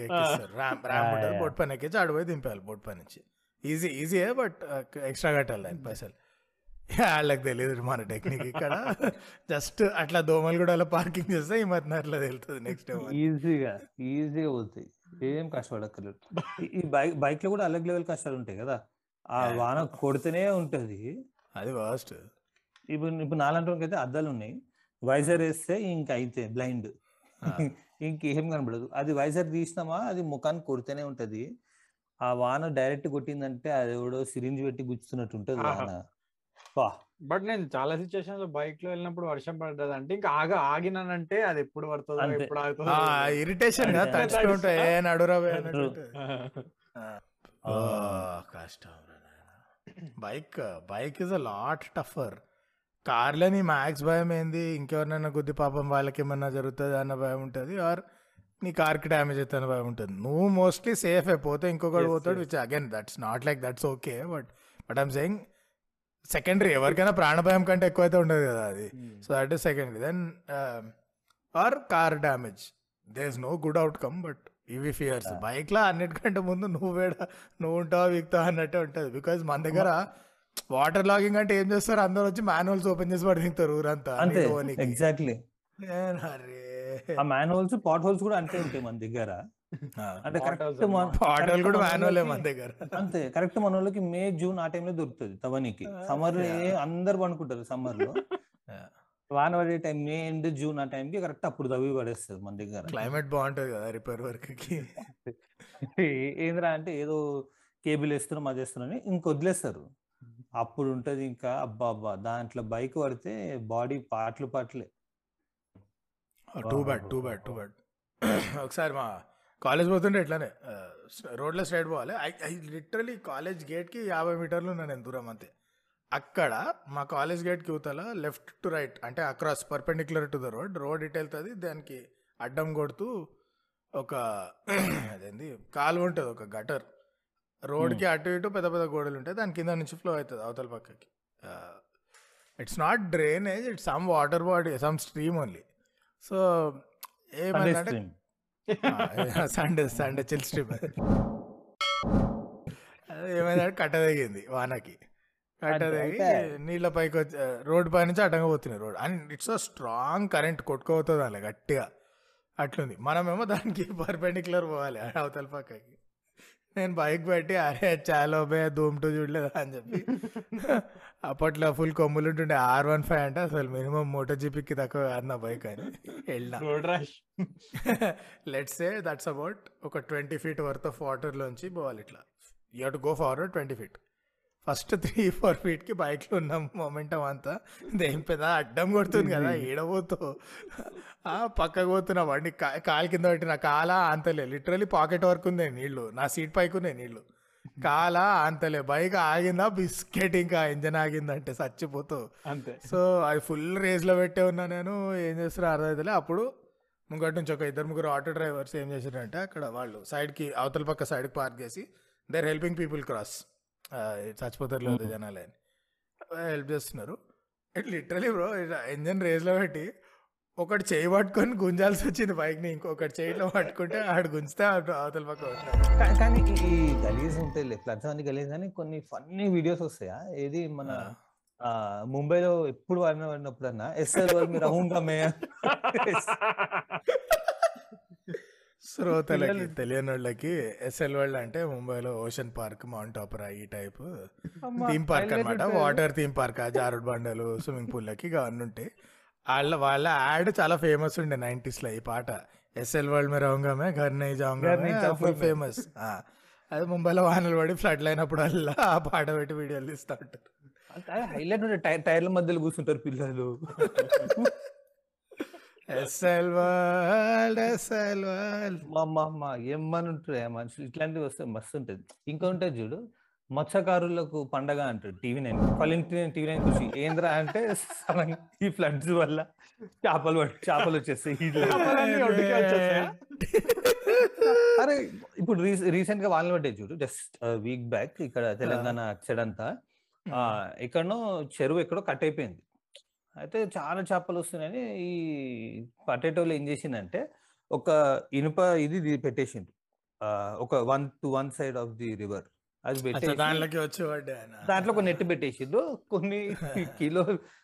ర్యాంప్ ర్యాంప్ ఉంటుంది. బోట్ పైన ఎక్కించి ఆడిపోయి దింపాలి బోట్ పైన నుంచి. ఈజీ ఈజీయే బట్ ఎక్స్ట్రా కట్టాలి దాని పైసలు. వాళ్ళకి తెలియదు మన టెక్నిక్ ఇక్కడ. జస్ట్ అట్లా దోమలు కూడా అలా పార్కింగ్ చేస్తే ఈ మధ్య అట్లా తెలుస్తుంది నెక్స్ట్ ఈజీగా ఈజీగా పోతాయి. ఏం కష్టపడక్కర్లేదు. ఈ- బైక్ బైక్లో కూడా అలగ్ లెవెల్ కష్టాలు ఉంటాయి కదా. ఆ. వాన కొడితేనే ఉంటది. అది ఫస్ట్ ఇప్పుడు ఇప్పుడు నాలంటి అయితే అద్దాలు ఉన్నాయి. వైజర్ వేస్తే ఇంక అయితే బ్లైండ్ ఇంకేం కనబడదు. అది వైజర్ తీసినామా అది ముఖాన్ని కొడితేనే ఉంటది. ఆ వాన డైరెక్ట్ కొట్టిందంటే అది ఎవడో సిరింజ్ పెట్టి గుచ్చుతున్నట్టు ఉంటది. వాన. బట్ నేను చాలా సిచ్యువేషన్లో బైక్లో వెళ్ళినప్పుడు వర్షం పడ్డది అంటే ఇంకా ఆగా ఆగినానంటే అది ఎప్పుడు పడుతుందో. ఎప్పుడు ఆగుతుందో ఇరిటేషన్ కష్టం bike bike is a lot tougher. కార్లని max భయం ఏంది? ఇంకెవరినైనా కొద్ది పాపం వాళ్ళకి ఏమన్నా జరుగుతుంది అన్న భయం ఉంటుంది? ఆర్ నీ కార్కి డ్యామేజ్ అవుతుంది అన్న భయం ఉంటుంది? నువ్వు మోస్ట్లీ సేఫ్. అయిపోతే ఇంకొకటి పోతాడు. Which again that's not like that's okay but but I'm saying secondary ఎవరికైనా ప్రాణ భయం కంటే ఎక్కువ అయితే ఉండదు కదా అది. So that is secondary then are car damage they is no good outcome but ఇవి ఫియర్స్ బైక్లో అన్నిటికంటే ముందు నువ్వు వేడ నువ్వు ఉంటావు వీక్తావు అన్నట్టే ఉంటుంది. బికాజ్ మన దగ్గర వాటర్ లాగింగ్ అంటే ఏం చేస్తారు? అందరూ వచ్చి మాన్యువల్స్ ఓపెన్ చేసి పడి దిగుతారు ఊరంతా. ఎగ్జాక్ట్లీ ఆ మ్యాన్హోల్స్ పాట్ హోల్స్ కూడా అంతే ఉంటాయి మన దగ్గర. అంటే కరెక్ట్. ఆటోలు కూడా మాన్యువలే మన దగ్గర. అంతే కరెక్ట్ మన వాళ్ళకి మే జూన్ ఆ టైంలో దొరుకుతుంది తవనికి. సమ్మర్ అందరు పనుకుంటారు సమ్మర్లో. వాన పడే టైం మే ఎండ్ జూన్ ఆ టైంకి కరెక్ట్ అప్పుడు తవ్వి పడేస్తుంది మన దగ్గర. క్లైమేట్ బాగుంటది కదా రిపేర్ వర్క్కి. ఏందిరా అంటే ఏదో కేబుల్ వేస్తున్నాం అది వేస్తున్నాం అని ఇంక వదిలేస్తారు. అప్పుడు ఉంటది ఇంకా అబ్బా అబ్బా దాంట్లో బైక్ పడితే బాడీ పాటలు పాటలే. Too bad too bad too bad ఒకసారి మా కాలేజ్ పోతుంటే ఎట్లానే రోడ్లో స్ట్రైట్ పోవాలి. ఐ లిటరలీ కాలేజ్ గేట్కి యాభై మీటర్లు ఉన్నాను నేను దూరం అంతే. అక్కడ మా కాలేజ్ గేట్కి యువతల లెఫ్ట్ టు రైట్ అంటే across perpendicular to the road road ఇటు వెళ్తుంది దానికి అడ్డం కొడుతూ ఒక అదేంది కాలువ ఉంటుంది ఒక గటర్. రోడ్కి అటు ఇటు పెద్ద పెద్ద గోడలు ఉంటాయి దాని కింద నుంచి ఫ్లో అవుతుంది అవతల పక్కకి. It's not drainage it's some water body some stream only so stream. Sunday Sunday chill stream ఏమైందంటే కట్ట తెగింది వానకి. కట్ట తెగి. నీళ్ళ పైకి వచ్చి రోడ్ పై నుంచి అడ్డంగా పోతున్నాయి road and it's a strong current కొట్టుకోపోతుంది అలా గట్టిగా. అట్లుంది. మనమేమో దానికి పర్పెండిక్యులర్ పోవాలి అవతల పక్కకి. నేను బైక్ పెట్టి అరే చాలా బే ధూమ్ టూ చూడలేదా? అని చెప్పి. అప్పట్లో ఫుల్ కొమ్ములు ఉంటుండే ఆర్ వన్ ఫైవ్ అంటే అసలు మినిమం మోటో జీపీకి తక్కువ కాదు నా బైక్ అని వెళ్ళినా. లెట్స్ సే దట్స్ అబౌట్ ఒక ట్వంటీ ఫీట్ వర్త్ ఆఫ్ వాటర్లోంచి పోవాలి ఇట్లా. You to go forward twenty feet first three four ఫీట్కి బైక్లో ఉన్న మొమెంటం అంతా దేని పెద్ద అడ్డం కొడుతుంది కదా ఈడబోతూ ఆ పక్కకు పోతున్నా బండి కా- కాలు కింద పెట్టి నా కాల అంతలే లిటరలీ పాకెట్ వరకు ఉంది నీళ్ళు నా సీట్ పైకి ఉన్నాయి నీళ్ళు కాల అంతలే బైక్ ఆగిందా బిస్కెట్ ఇంకా ఇంజన్ ఆగిందంటే చచ్చిపోతూ. అంతే. సో అది ఫుల్ రేస్లో పెట్టే ఉన్నా నేను. ఏం చేస్తారో అర్థమైతలే అప్పుడు ముంగటి నుంచి ఒక ఇద్దరు ముగ్గురు ఆటో డ్రైవర్స్ ఏం చేశారంటే అక్కడ వాళ్ళు సైడ్కి అవతల పక్క సైడ్కి పార్క్ చేసి they are helping people cross చచ్చిపోతారు లేదు జనాలు అని. హెల్ప్ చేస్తున్నారు? ఇట్ లిటరలీ బ్రో ఇంజన్ రేస్లో పెట్టి ఒకటి చేయి పట్టుకొని గుంజాల్సి వచ్చింది బైక్ని ఇంకొకటి చేయిలో పట్టుకుంటే ఆడు గుంజితే అవతల పక్క కానీ ఈ- గలీజ్ ఉంటాయి ఫ్లడ్స్ అన్ని గలీజ్ అని కొన్ని ఫన్నీ వీడియోస్ వస్తాయా? ఏది మన ముంబైలో ఎప్పుడు వాడిన వాడినప్పుడన్నా ఎస్ఆర్ వాళ్ళు మీరు అవుంగా మే శ్రోతలకి తెలియని వాళ్ళకి ఎస్ఎల్ వరల్డ్ అంటే ముంబైలో ఓషన్ పార్క్ మౌంట్ ఆపరా ఈ టైప్ థీమ్ పార్క్ అనమాట వాటర్ థీమ్ పార్క్ ఆ జారుడు బండలు స్విమ్మింగ్ పూల్లకి ఇక అన్నీ ఉంటాయి. వాళ్ళ వాళ్ళ యాడ్ చాలా ఫేమస్ ఉండే నైంటీస్లో ఈ పాట. ఎస్ఎల్ వరల్డ్ మీరు అవగామే ఘర్నే జాంగామే ఫుల్ ఫేమస్ అది ముంబైలో వానలు పడి ఫ్లడ్ అయినప్పుడు అల్లా ఆ పాట పెట్టి వీడియోలు ఇస్తూ ఉంటారు. హైలైట్ టైర్ల మధ్యలో కూర్చుంటారు పిల్లలు. ఎస్ఎల్ వరల్డ్ ఎస్ఎల్ వరల్డ్ మా మా మా ఏమని ఉంటారు మనుషులు ఇట్లాంటివి వస్తే మస్తు ఉంటుంది. ఇంకా ఉంటుంది చూడు మత్స్యకారులకు పండగ అంటాడు టీవీ నైన్. ఫలింటి టీవీ నైన్ చూసి ఏంద్రా అంటే ఈ ఫ్లడ్స్ వల్ల చేపలు చేపలు వచ్చేస్తాయి? అరే ఇప్పుడు రీసెంట్గా వాళ్ళని పట్టే చూడు జస్ట్ వీక్ బ్యాక్ ఇక్కడ తెలంగాణ ఆ, ఎక్కడనో చెరువు ఎక్కడో కట్ అయిపోయింది. అయితే చాలా చేపలు వస్తున్నాయని ఈ పట్టేటోళ్ళు ఏం చేసిందంటే ఒక ఇనుప ఇది పెట్టేసిండు ఒక one two one side of the river. అది పెట్టేసి. దాంట్లో ఒక నెట్ పెట్టేసిండు కొన్ని కిలో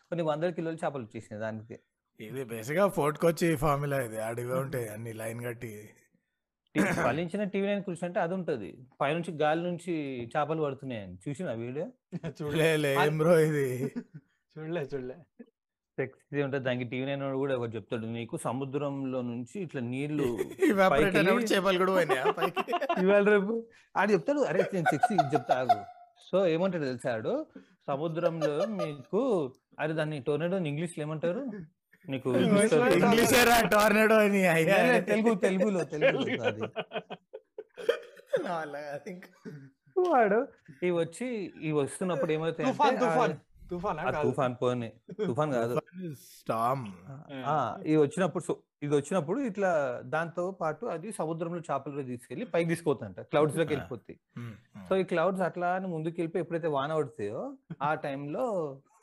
కొన్ని వందల కిలోలు చేపలు వచ్చేసినాయి దానికి. ఇది బేసిక్గా ఫోర్ట్ కొచ్చి ఫార్ములా ఇది. అడివే ఉంటాయి అన్ని లైన్ కట్టి. ఫలించిన టీవీ నైన్ కృషి అంటే అది ఉంటది. పైనుంచి గాలి నుంచి చేపలు పడుతున్నాయని. చూసిన వీడియో? చూడలే ఏం బ్రో ఇది? చూడలే చూడలే. సెక్సీ ఉంటుంది. దానికి టీవీ నైన్ వాడు కూడా ఒకటి చెప్తాడు? నీకు సముద్రంలో నుంచి ఇట్లా నీళ్ళు చేపలు కూడా ఇవాళ రేపు ఆడు చెప్తాడు. అరే నేను సెక్సీ ఇది చెప్తా ఆగు. సో ఏమంటాడు తెలుసా ఆడు? సముద్రంలో మీకు అరే దాన్ని టోర్నడో ఇంగ్లీష్లో ఏమంటారు? నీకు ఇంగ్లీష్ టోర్నడో అని? తెలుగు తెలుగులో తెలుగులో అది. వాడు ఈ వచ్చి ఈ వస్తున్నప్పుడు ఏమవుతాయి తుఫాన్? పోని. తుఫాన్ కాదు. స్టామ్. ఇది వచ్చినప్పుడు సో ఇది వచ్చినప్పుడు ఇట్లా దాంతో పాటు అది సముద్రంలో చేపలు తీసుకెళ్ళి పైకి తీసుకుపోతుంట క్లౌడ్స్లోకి వెళ్ళిపోతాయి. సో ఈ క్లౌడ్స్ అట్లా అని ముందుకు వెళ్ళిపోయి ఎప్పుడైతే వాన పడుతాయో ఆ టైంలో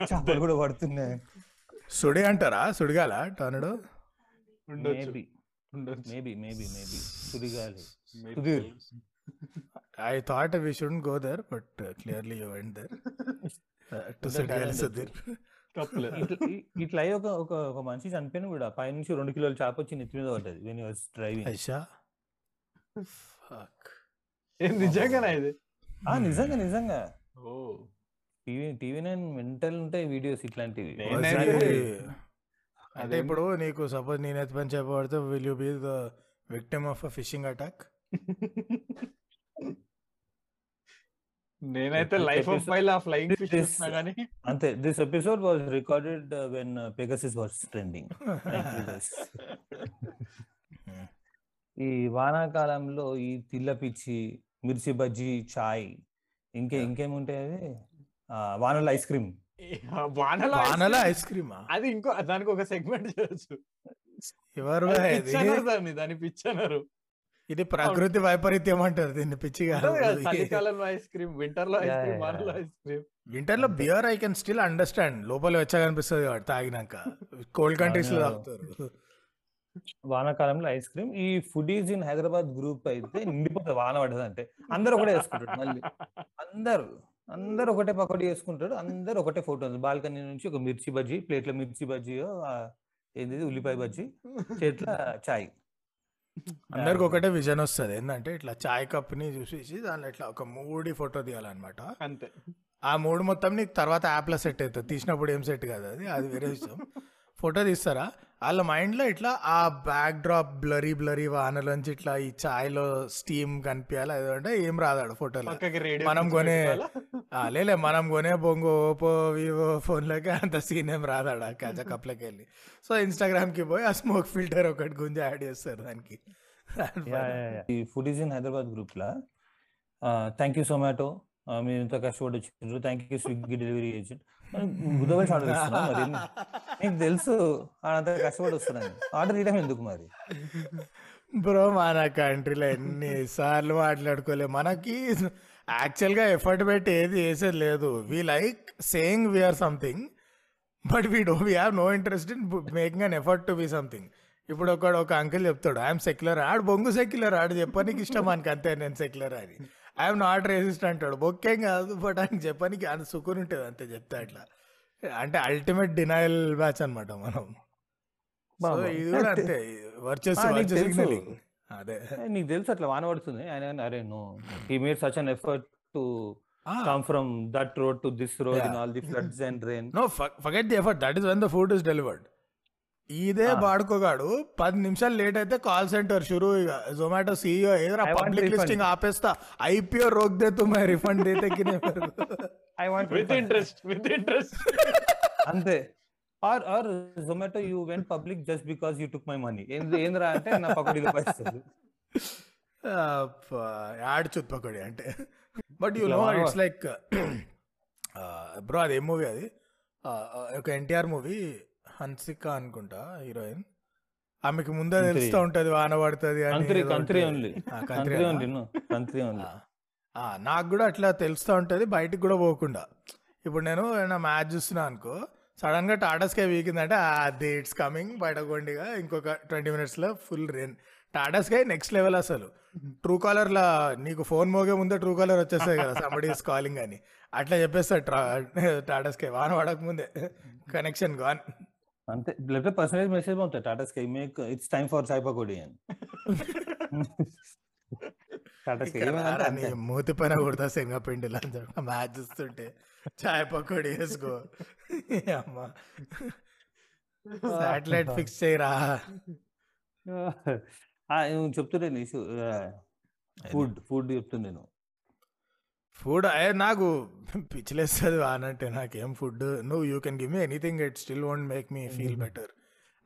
చేపలు కూడా పడుతున్నాయి. సుడి అంటారా? సుడిగాల టోర్నడో ఉండొచ్చు. Maybe maybe maybe maybe Sudigali. Sudheer. I thought we shouldn't go there but clearly you went there ఇట్లా అయ్యి ఒక ఒక ఒక మనిషి చనిపోయిన కూడా పైనుంచి రెండు కిలోల చేప వచ్చి నెత్తి మీద పడ్డది when you're driving Aisha? Fuck. ఏం నిజంగానా ఇది? ఆ నిజంగా నిజంగా. ఓ. టీవీ టీవీ నైన్ మెంటల్ ఉంటాయి వీడియోస్ ఇట్లాంటివి. అంటే ఇప్పుడు నీకు సపోజ్ నేను ఎత్తి పని చెప్పబడితే will you be the victim of a phishing attack నేనైతే This లైఫ్ ఆఫ్ episode- ఫైల్ ఆ ఫ్లయింగ్ ఫిష్ చూస్తున్నా కానీ అంతే this episode was recorded when Pegasus was trending ఈ వానాకాలంలో ఈ తిల్ల పిచ్చి మిర్చి బజ్జీ చాయ్ ఇంకే ఇంకేముంటాయి అవి? ఆ, వానల ఐస్ క్రీమ్. వానల వానల ఐస్ క్రీమా? అది ఇంకో దానికి ఒక సెగ్మెంట్ చేయొచ్చు. ఎవరు అది దాన్ని దాన్ని పిచ్చి అన్నారు ఇది ప్రకృతి వైపరీత్యం అంటారు దీన్ని పిచ్చిగా. చలికాలంలో ఐస్ క్రీమ్ వింటర్లో ఐస్ క్రీమ్ వానలో. Ice cream. వింటర్లో beer I can still understand లోపల వెచ్చగా అనిపిస్తుంది కాబట్టి తాగినాక. కోల్డ్ కంట్రీస్లో. తాగుతారు. వానాకాలంలో ఐస్ క్రీమ్. ఈ ఫుడీస్ ఇన్ హైదరాబాద్ గ్రూప్ అయితే నిండిపోతుంది వాన పడ్డది అంటే అందరు ఒకటే వేసుకుంటారు మళ్ళీ. అందరు అందరు ఒకటే పకోడీ వేసుకుంటారు అందరు ఒకటే ఫోటో బాల్కనీ నుంచి ఒక మిర్చి బజ్జీ ప్లేట్లో మిర్చి బజ్జీ ఏంది ఉల్లిపాయ బజ్జీ చేతిలో చాయ్. అందరికి ఒకటే విజన్ వస్తుంది. ఏంటంటే ఇట్లా చాయ్ కప్ని చూసేసి దానిలో ఇట్లా ఒక మూడి ఫోటో తీయాలన్నమాట. అంతే. ఆ మూడు మొత్తం నీకు తర్వాత యాప్లో సెట్ అవుతుంది తీసినప్పుడు ఏం సెట్ కాదు అది. అది వేరే విషయం. ఫోటో తీస్తారా? వాళ్ళ మైండ్లో ఇట్లా ఆ బ్యాక్ డ్రాప్ బ్లరీ బ్లరీ వానలోంచి ఇట్లా ఈ ఛాయ్లో స్టీమ్ కనిపించాలి అది అంటే ఏం రాదాడు ఫోటోలో? మనం కొనే లేలే మనం కొనే బొంగు ఓపో వివో ఫోన్లోకి అంత సీన్ ఏం రాదాడు? ఆ క్యాచ కప్లకి వెళ్ళి సో ఇన్స్టాగ్రామ్కి పోయి ఆ స్మోక్ ఫిల్టర్ ఒకటి గుంజి యాడ్ చేస్తారు దానికి. ఈ ఫుడీస్ ఇన్ హైదరాబాద్ గ్రూప్ లా? థ్యాంక్ యూ జొమాటో మీరు ఇంత కష్టపడి వచ్చిండ్రు. Thank you Swiggy delivery agent బుధవారి order ఇస్తున్నాం మరి నీకు తెలుసు అంత కష్టపడి వస్తున్నాను ఆర్డర్ ఇవ్వడం ఎందుకు మరి? బ్రో మన కంట్రీలో ఎన్నిసార్లు మాట్లాడుకోలే. మనకి యాక్చువల్గా ఎఫర్ట్ పెట్టి ఏది చేసేది లేదు. We like saying we are something but we do we have no interest in making an effort to be something ఇప్పుడు ఒక ఒక అంకుల్ చెప్తాడు ఐఎమ్ సెక్యులర్ ఆడు బొంగు సెక్యులర్ ఆడు చెప్పడానికి ఇష్టం మనకి అంతే నేను సెక్యులర్ అని. ఐఎమ్ నాట్ రెసిస్ట్ అంటాడు. బొక్కేం కాదు బట్ ఆయనకి చెప్పడానికి అంత సుకూన్ ఉంటుంది అంతే చెప్తే అట్లా అంటే అల్టిమేట్ డినయల్ బ్యాచ్ అనమాట మనం. ఇది కూడా అంతే. వర్చెస్. సిగ్నలింగ్ అదే. నీకు తెలుసు అట్లా వాన పడుతుంది. ఆయన అరే no he made such an effort to. Come from that road to this road in. All the floods and rain no forget the effort that is when the food is delivered ఇదే. బాడుకోగాడు. పది నిమిషాలు late అయితే call centre షురు ఇక. Zomato CEO want public. Listing ఆపేస్తా. IPO రోక్ దే తుమ్మే రిఫండ్ దేతే కినే I want with interest with interest అంతే. Or or Zomato you went public just because you took my money ఏంద్రా అంటే నా పక్కడిలో పైసలు. యాడ్ చుత్పకొడి అంటే. But you know? It's like bro అది ఏం మూవీ అది ఒక ఎన్టీఆర్ మూవీ హన్సిక అనుకుంటా హీరోయిన్. ఆమెకి ముందే. తెలుస్తూ ఉంటది వాన పడుతుంది నాకు కూడా అట్లా తెలుస్తూ ఉంటుంది బయటికి కూడా పోకుండా. ఇప్పుడు నేను ఏమైనా మ్యాచ్ చూస్తున్నా అనుకో సడన్గా టాటా స్కై వీకిందంటే అది ఇట్స్ కమింగ్ బయట కొండిగా ఇంకొక ట్వంటీ మినిట్స్లో full rain Tata Sky next level అసలు. ట్రూ కాలర్ లా నీకు ఫోన్ మోగే ముందే ట్రూ కాలర్ వచ్చేస్తుంది కదా సంబడి కాలింగ్ అని. అట్లా చెప్పేస్తాడు టాటా స్కై వాన పడక ముందే. కనెక్షన్ గాన్ అంతే. లేకపోతే personalise message పంపుతాయి Tata Sky make it's time for chai pakodi అని టాటా స్కై. మూతి పైన కొడతా శనగపిండిలా మ్యాచ్ చూస్తుంటే. చాయ్ పకోడీ వేసుకో అమ్మా. సాటిలైట్ ఫిక్స్ చేయరా? చెప్తుండే ఇష్యూ ఫుడ్ ఫుడ్ చెప్తుండే నేను ఫుడ్ అయ్యే నాకు పిచ్చిలేస్తుంది అనంటే నాకేం ఫుడ్ నువ్వు you can give me anything it still won't make me feel better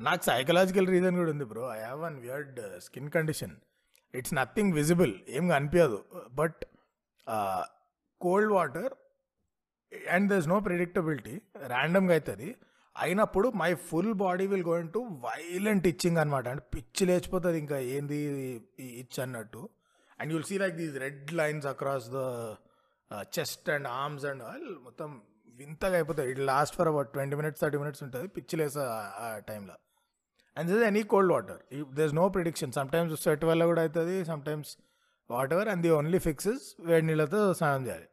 నాకు సైకలాజికల్ రీజన్ కూడా ఉంది bro I have one weird skin condition it's nothing visible ఏం కనిపించదు but cold water and there no predictability ర్యాండమ్గా అవుతుంది అయినప్పుడు my full body will going to violent itching అనమాట అంటే పిచ్చి లేచిపోతుంది ఇంకా ఏంది ఇచ్ అన్నట్టు. And you'll see like these red lines across the chest and arms and మొత్తం వింతగా అయిపోతుంది it last for about twenty minutes thirty minutes ఉంటుంది. పిచ్చి లేసా ఆ టైంలో and this any cold water does no prediction sometimes sweat వల్ల కూడా అవుతుంది sometimes whatever and the only fixes వేడి నీళ్ళతో స్నానం చేయాలి.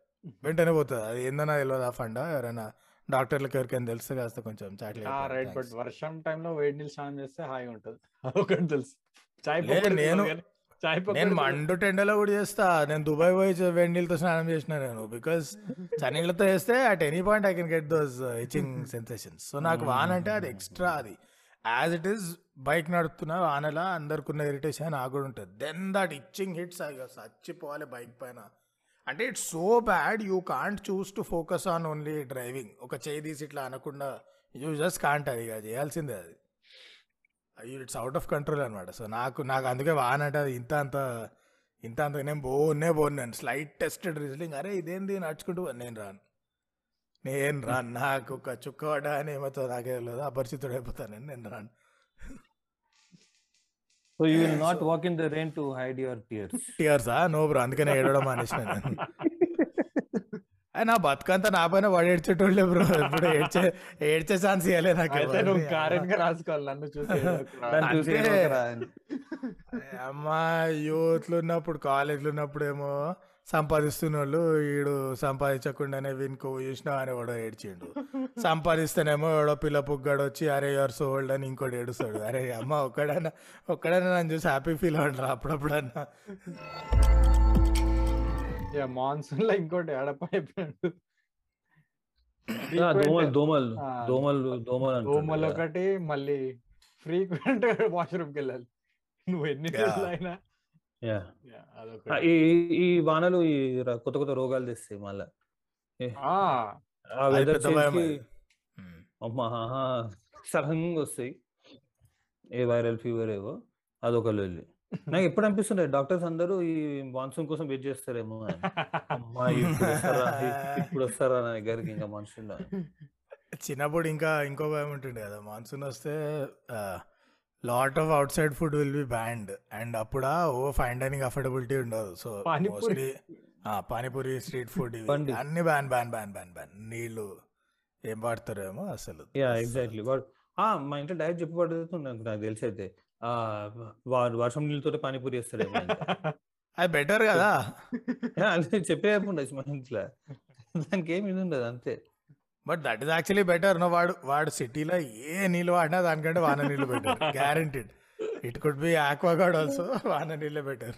వెంటనే పోతుంది. అది ఏందన్నా తెలియదు ఆ ఫండా? ఎవరైనా డాక్టర్లకు ఎవరికైనా తెలిస్తే కాస్త కొంచెం చాక్లెట్ వర్షం టైంలో వేడి నీళ్ళు స్నానం చేస్తే హాయిగా ఉంటుంది. అదొకటి తెలుసు. నేను- నేను మండు టెండలో కూడా చేస్తా. నేను దుబాయ్ పోయి చ- వేడి నీళ్ళతో స్నానం చేసిన నేను. బికాస్ చన్నీళ్ళతో వేస్తే at any point I can get those itching sensations so నాకు వాన్ అంటే అది ఎక్స్ట్రా అది. యాజ్ ఇట్ ఈస్ బైక్ నడుపుతున్నా వానలా అందరికున్న ఇరిటేషన్ నాకు కూడా ఉంటుంది. దెన్ దట్ ఇచ్చింగ్ హిట్స్ చచ్చిపోవాలి బైక్ పైన. అంటే it's so bad you can't choose to focus on only driving ఒక చేయి తీసి ఇట్లా అనకుండా యూ జస్ట్ కాంట్ అది చేయాల్సిందే అది. ఇట్స్ అవుట్ ఆఫ్ కంట్రోల్ అనమాట సో నాకు నాకు అందుకే వాన అంటే అది ఇంత అంత ఇంత అంత నేను బోనే పోను నేను స్లైట్ టెస్టెడ్ రీజనింగ్ అరే ఇదేంది? నడుచుకుంటూ నేను రాను. నేను రాను. నాకు ఒక చుక్క పడ్డా అని ఏమవుతుందో నాకే తెలియదు అపరిచితుడు అయిపోతాను నేను రాను. So you will not walk in the rain to hide your tears టీయర్సా no bro అందుకనే ఏడవడం మానేసిన నేను. అయ్య, నా బతుకంతా నా పైన వాడు ఏడ్చేటోళ్ళే బ్రో. ఇప్పుడు ఏడ్చే ఏడ్చే ఛాన్స్ ఇవ్వలే నాకు. అమ్మా యూత్లో ఉన్నప్పుడు కాలేజ్లో ఉన్నప్పుడు ఏమో సంపాదిస్తున్న వాళ్ళు వీడు సంపాదించకుండానే వీనికి చూసినా అని వాడు ఏడ్చిండు. సంపాదిస్తేనేమో ఎవడో పిల్ల పుగ్గాడు వచ్చి అరే ఇయర్స్ ఓల్డ్ అని ఇంకోటి ఏడుస్తాడు. అరే అమ్మ ఒక్కడైనా ఒక్కడైనా నన్ను చూసి హ్యాపీ ఫీల్ అవ్వండి అప్పుడప్పుడన్నా. మాన్సూన్లో ఇంకోటి ఎడప అయిపోయాడు ఆ, దోమలు దోమలు దోమలు దోమలు దోమలు. ఒకటి మళ్ళీ ఫ్రీక్వెంట్గా వాష్రూమ్కి వెళ్ళాలి. నువ్వు ఎన్ని అయినా. ఈ ఈ- వానలు ఈ కొత్త కొత్త రోగాలు తెస్తాయి మళ్ళా. సడన్గా వస్తాయి. ఏ వైరల్ ఫీవర్ ఏవో అదొక లొల్లి. నాకు ఎప్పుడు అనిపిస్తుండే డాక్టర్స్ అందరూ ఈ మాన్సూన్ కోసం వెయిట్ చేస్తారేమో ఇప్పుడు వస్తారా? ఇప్పుడు వస్తారా నా దగ్గరికి ఇంకా మనుషులు. చిన్నప్పుడు ఇంకా ఇంకో భయం ఉంటుండే కదా మాన్సూన్ వస్తే lot of outside food will be banned and అప్పుడు ఓ ఫైన్ డైనింగ్ అఫోర్డబిలిటీ ఉండదు. So panipuri. Mostly panipuri street food. అన్ని ban ban ban ban ban నీళ్ళు ఏం వాడతారేమో అసలు. యా ఎగ్జాక్ట్లీ మా ఇంట్లో డైరెక్ట్ చెప్పి పడుతుంది నాకు నాకు తెలిసి అయితే. ఆ, వాడు వర్షం నీళ్ళతో పానీపూరి ఇంకా. అది బెటర్ కదా. చెప్పే ఉండొచ్చు మా ఇంట్లో. దానికి ఏమి ఇది ఉండదు అంతే. But that is actually better no వాడు వాడు సిటీలో ఏ నీళ్ళు వాడినా దానికంటే వాన నీళ్ళు better guaranteed it could be Aquaguard also వాన నీళ్ళే బెటర్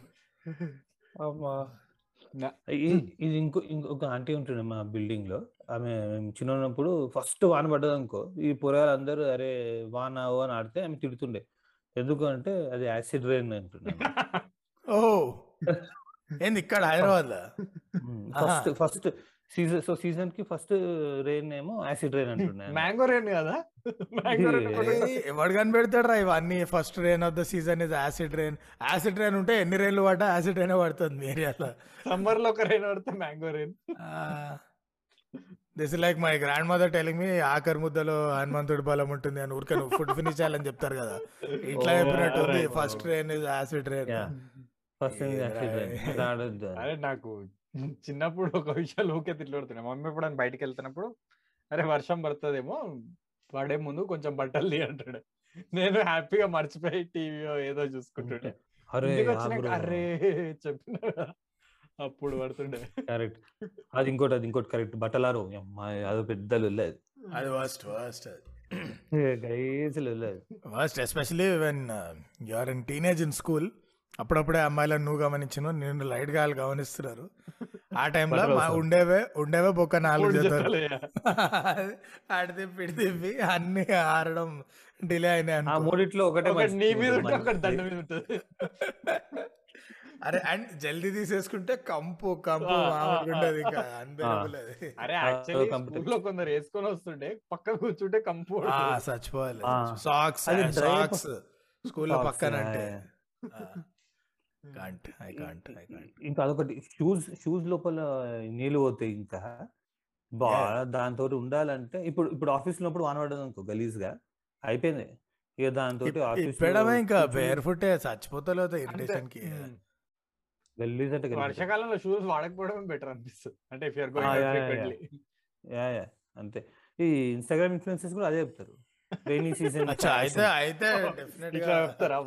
ఇది ఇంకో ఇంకొక ఆంటీ ఉంటుండే మా బిల్డింగ్లో. ఆమె చిన్న ఉన్నప్పుడు ఫస్ట్ వాన పడ్డది అనుకో ఈ పొరగాలు అందరూ అరే వాన అని ఆడితే ఆమె తిడుతుండే. ఎందుకు అంటే అది యాసిడ్ రెయిన్ అంటుండే ఓ ఏంది ఇక్కడ హైదరాబాద్లో ఫస్ట్ ఫస్ట్ సీజన్ సో సీజన్కి ఫస్ట్ రెయిన్ ఏమో యాసిడ్ రెయిన్ అంటుండే ఆమె. మ్యాంగో రేన్ కదా? మ్యాంగో రేన్ ఏ- ఎవడు కనిపెడతాడు రా ఇవన్నీ? First rain of the season is acid rain acid rain ఉంటే ఎన్ని రెయిన్లు పడ్డా యాసిడ్ రెయిన్ పడుతుంది మీ ఏరియాలో. సమ్మర్లో ఒక రేన్ పడితే mango rain. This like my grandmother telling me ఆఖరి ముద్దలో హనుమంతుడి బలం ఉంటుంది అని. ఊరికే నువ్వు ఫుడ్ ఫినిష్ చేయాలని చెప్తారు కదా. ఇట్లా చెప్పినట్టు ఉంది. First is acid. ఫస్ట్ అని. అరే నాకు చిన్నప్పుడు ఒక విషయాలు ఊకే తిట్లుడుతున్నాయి మమ్మీ ఎప్పుడు బయటికి వెళ్తున్నప్పుడు అరే వర్షం పడుతుందేమో పడే ముందు కొంచెం బట్టలు తీ అంటాడు. నేను హ్యాపీగా మర్చిపోయి టీవీ ఏదో చూసుకుంటుండే. అరే చెప్పిన అప్పుడు పడుతుండే. కరెక్ట్. అది ఇంకోటి అది ఇంకోటి కరెక్ట్. బట్టలారు. అది పెద్ద లొల్లేదు అది. Worst worst guys లొల్లేదు worst especially when you are in teenage in school అప్పుడప్పుడే అమ్మాయిలను నువ్వు గమనించిన నేను లైట్గా వాళ్ళు గమనిస్తున్నారు. ఆ టైంలో. ఉండేవే ఉండేవే బొక్క నాలుగు జతలు. జతలు, ఆడి తిప్పి ఇటు తిప్పి అన్ని ఆడడం డిలే అయినాయి. మూడిట్లో ఒకటే ఒకటి నీ మీద ఒకటి దండ మీద ఉంటుంది. అరే అండ్ జల్దీ తీసేసుకుంటే కంపు కంపు ఉండదు అరే యాక్చువల్లీ. స్కూల్లో కొందరు వేసుకొని వస్తుంటే పక్క కూర్చుంటే కంపు ఆ, చచ్చిపోవాలి. సాక్స్ సాక్స్ స్కూల్లో Socks, పక్కన అంటే. ఆ. Can't I can't I can't ఇంకా అదొకటి షూస్ షూస్ లోపల నీళ్ళు పోతాయి ఇంకా. బా దాంతో ఉండాలంటే ఇప్పుడు ఇప్పుడు ఆఫీస్లో వాన పడదు అనుకో గలీజ్గా అయిపోయింది. ఇక దాంతో ఆఫీస్ ఇంకా బేర్ ఫుట్ చచ్చిపోతలేదు ఇరిటేషన్కి. గలీజ్ అంటే గలీజ్ వర్షాకాలంలో షూస్ వాడకపోవడమే బెటర్ అనిపిస్తుంది. అంటే ఇఫ్ గోయింగ్ యా యా అంతే. ఈ ఇన్స్టాగ్రామ్ ఇన్ఫ్లుయెన్సెస్ కూడా అదే చెప్తారు. రైనీ సీజన్ అయితే అయితే డెఫినెట్గా చెప్తారా?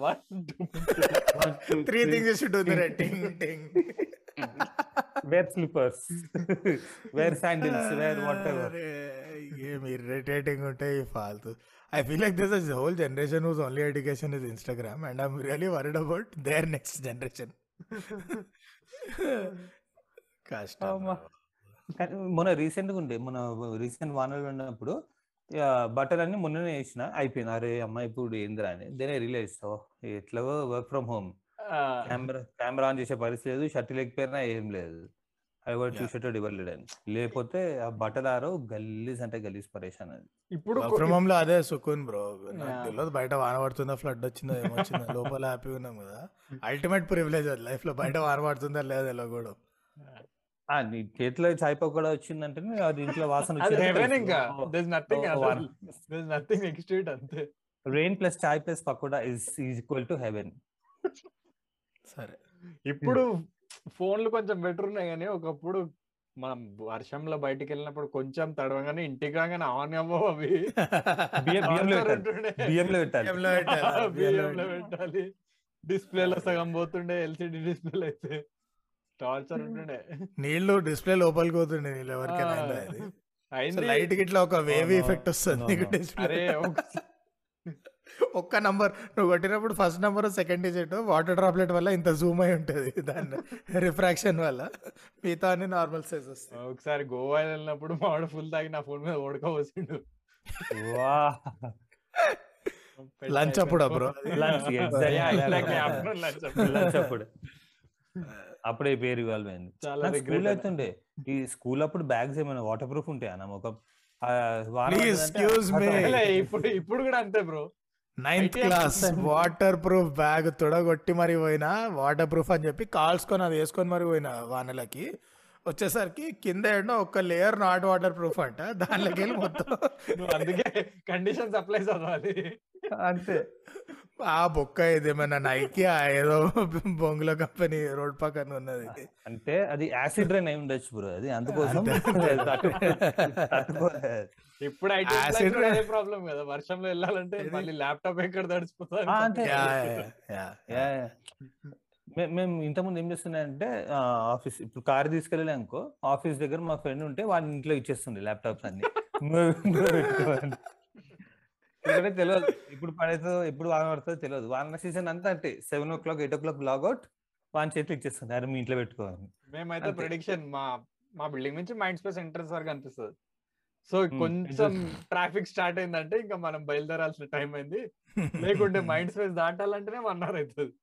త్రీ థింగ్స్ షుడ్ టింగ్ టింగ్ wear slippers wear sandals wear whatever ఏం ఇరిటేటింగ్ ఉంటాయి ఫాల్తు. I feel like this is whole generation whose only education is Instagram and I'm really worried about their next generation కష్టం. అమ్మా. మొన్న రీసెంట్గా ఉండే మన రీసెంట్ వానలు ఉన్నప్పుడు ఇక బట్టలన్నీ మొన్ననే వేసిన అయిపోయింది అరే అమ్మ ఇప్పుడు ఏందిరా అని. దేనే రిలీజ్ ఎట్లా work from home camera camera on చేసే పరిస్థితి లేదు షర్ట్ లేకపోయినా ఏం లేదు. అది కూడా. చూసేటోడు ఇవ్వలేడు అని లేకపోతే ఆ బట్టలు ఆరో గలీజ్ అంటే గలీజ్ పరేషాన్ అది. ఇప్పుడు వర్క్ ఫ్రమ్ హోమ్లో అదే సుకూన్ బ్రో. నాకు. తెలియదు బయట వాన పడుతుందా ఫ్లడ్ వచ్చిందా ఏమొచ్చిందా లోపల హ్యాపీగా ఉన్నాం కదా. అల్టిమేట్ ప్రివిలేజ్ అది లైఫ్లో. బయట వాన పడుతుందా లేదా తెలియదు కూడా. నీ చేతిలో చాయ్ కూడా వచ్చిందంటే అది ఇంట్లో వాసన అంతే. Rain plus chai plus pakoda is equal to heaven సరే. ఇప్పుడు ఫోన్లు కొంచెం బెటర్ ఉన్నాయి కానీ ఒకప్పుడు మనం వర్షంలో బయటికి వెళ్ళినప్పుడు కొంచెం తడవగానే ఇంటికి రాగానే ఆన్ అవ్వవు అవి. బియ్యం బియ్యంలో Torture పెట్టాలి. డిస్ప్లేలో సగం పోతుండే ఎల్సిడి డిస్ప్లే అయితే. టార్చర్ ఉంటుండే. నీళ్ళు డిస్ప్లే లోపలికి పోతుండే నీళ్ళు ఎవరికైనా లైట్కి ఇట్లా ఒక వేవ్. ఎఫెక్ట్ వస్తుంది డిస్ప్లే. ఒక్క నంబర్. నువ్వు కొట్టినప్పుడు first number second digit. Water droplet వల్ల ఇంత జూమ్ అయి ఉంటుంది దాన్ని. రిఫ్రాక్షన్ వల్ల. మిగతా అన్ని నార్మల్ సైజ్ వస్తాయి. ఒకసారి గోవా వెళ్ళినప్పుడు మావాడు ఫుల్ తాగి నా ఫోన్ మీద ఓడకపోసిండు. వా లంచ్ అప్పుడా బ్రో? లంచ్ అప్పుడు అప్పుడే. పేరు అయింది చాలా స్కూల్. అవుతుండే ఈ స్కూల్ అప్పుడు బ్యాగ్స్ ఏమైనా వాటర్ ప్రూఫ్ ఉంటాయా అన్న ఒక ఇప్పుడు ఇప్పుడు కూడా అంతే bro. Ninth class waterproof bag తొడగొట్టి మరి పోయినా వాటర్ ప్రూఫ్ అని చెప్పి కాల్చుకొని అది వేసుకొని మరి పోయినా వానలకి. వచ్చేసరికి కింద ఏడో ఒక లేయర్ నాట్ వాటర్ ప్రూఫ్ అంట. దానిలోకి వెళ్ళి మొత్తం నువ్వు అందుకే కండిషన్స్ అప్లై చదవాలి. అంతే. ఆ బొక్క ఏదేమైనా నైకి ఆ ఏదో బొంగుల కంపెనీ రోడ్ పక్కన ఉన్నది. అంటే అది యాసిడ్ రైన్ అయి ఉండొచ్చు బ్రో అది. అందుకోసం. ఇప్పుడు. అదే ప్రాబ్లం కదా. వర్షంలో వెళ్ళాలంటే మళ్ళీ ల్యాప్టాప్ ఎక్కడ. మే- మేము ఇంతకుముందు ఏం చేస్తున్నాయంటే ఆఫీస్ ఇప్పుడు కార్ తీసుకెళ్ళలే అనుకో ఆఫీస్ దగ్గర మా ఫ్రెండ్ ఉంటే వాళ్ళ ఇంట్లో ఇచ్చేస్తుండే ల్యాప్టాప్స్ అన్ని. ఎందుకంటే తెలియదు ఇప్పుడు పడేదో ఎప్పుడు వాన పడుతుందో తెలియదు వాన సీజన్ అంతా అంటే seven o'clock eight o'clock logout వాని చేతిలో ఇచ్చేస్తుంది అరే మీ ఇంట్లో పెట్టుకోవాలి మేమైతే. ప్రిడిక్షన్ మా మా బిల్డింగ్ నుంచి మైండ్ స్పేస్ ఎంట్రన్స్ వరకు అనిపిస్తుంది సో. కొంచెం ట్రాఫిక్ స్టార్ట్ అయిందంటే ఇంకా మనం బయలుదేరాల్సిన టైం అయింది. లేకుంటే మైండ్ స్పేస్ దాటాలంటేనే వన్ అవర్ అవుతుంది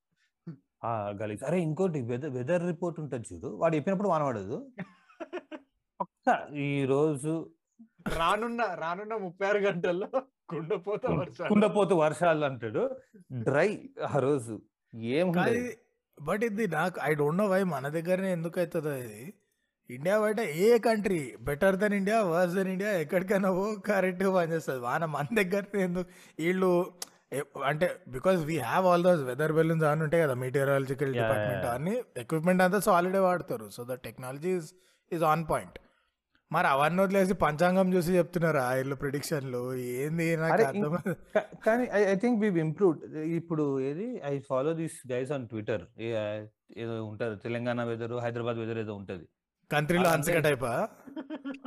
ఆ గలీజ్. అరే ఇంకోటి వెదర్ వెదర్ రిపోర్ట్ ఉంటుంది చూడు. వాడు చెప్పినప్పుడు వాన పడదు ఒక్క ఈ రోజు రానున్న రానున్న ముప్పై ఆరు గంటల్లో కుండపోత వర్షాలు. కుండపోతు వర్షాలు అంటాడు. డ్రై ఆ రోజు. ఏం కానీ బట్ ఇది నాకు ఐ డోంట్ నో వై మన దగ్గరనే ఎందుకు అవుతుందో ఇది. ఇండియా బయట ఏ country better than India worse than India ఎక్కడికైనా పో కరెక్ట్గా పనిచేస్తుంది. వాన మన దగ్గర ఎందుకు? వీళ్ళు అంటే because we have all those weather balloons అని ఉంటాయి కదా మీటీరియాలజికల్ డిపార్ట్మెంట్. అన్ని ఎక్విప్మెంట్ అంతా సాలిడే వాడతారు. So the technology is on point మరి అవన్నీ వదిలేసి పంచాంగం చూసి చెప్తున్నారు ఆ ఇల్లు ప్రిడిక్షన్లు ఏంది కానీ I I think we improved ఇప్పుడు ఏది? I follow this guys on Twitter ఏదో ఉంటారు తెలంగాణ వెదర్ హైదరాబాద్ వెదర్ ఏదో ఉంటది. కంట్రీలో. అన్సిక టైపా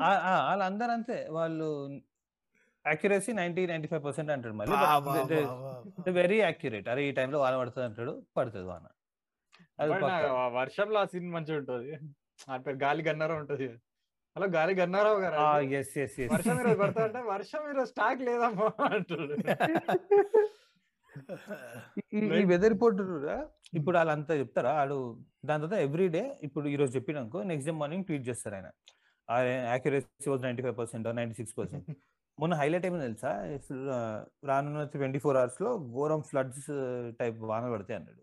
ఆ- ఆ, వాళ్ళందరూ అంతే వాళ్ళు accuracy ninety ninety five percent అంటాడు మళ్ళీ వెరీ యాక్యురేట్ అరే ఈ టైంలో వాన పడుతుంది అంటాడు పడుతుంది వాన. వర్షంలో ఆ సీన్ మంచిగా ఉంటది. ఆ పేరు గాలి గన్నారావు ఉంటది. హలో గాలి గన్నారావు గారు ఆ, yes, yes, yes. వర్షం ఈరోజు పడతా అంటే వర్షం ఈరోజు స్టాక్ లేదమ్మా అంటాడు. ఈ- వెదర్ రిపోర్ట్ ఇప్పుడు వాళ్ళంతా చెప్తారా? ఆడు దాని తర్వాత ఎవ్రీ డే ఇప్పుడు ఈ రోజు చెప్పినాకో నెక్స్ట్ డే మార్నింగ్ ట్వీట్ చేస్తారు ఆయన. Accuracy was ninety five percent ninety six percent మొన్న హైలైట్ ఏమైంది తెలుసా? రానున్న ట్వంటీ ఫోర్ అవర్స్లో ఘోరం ఫ్లడ్స్ టైప్ వాన పడతాయి అన్నాడు.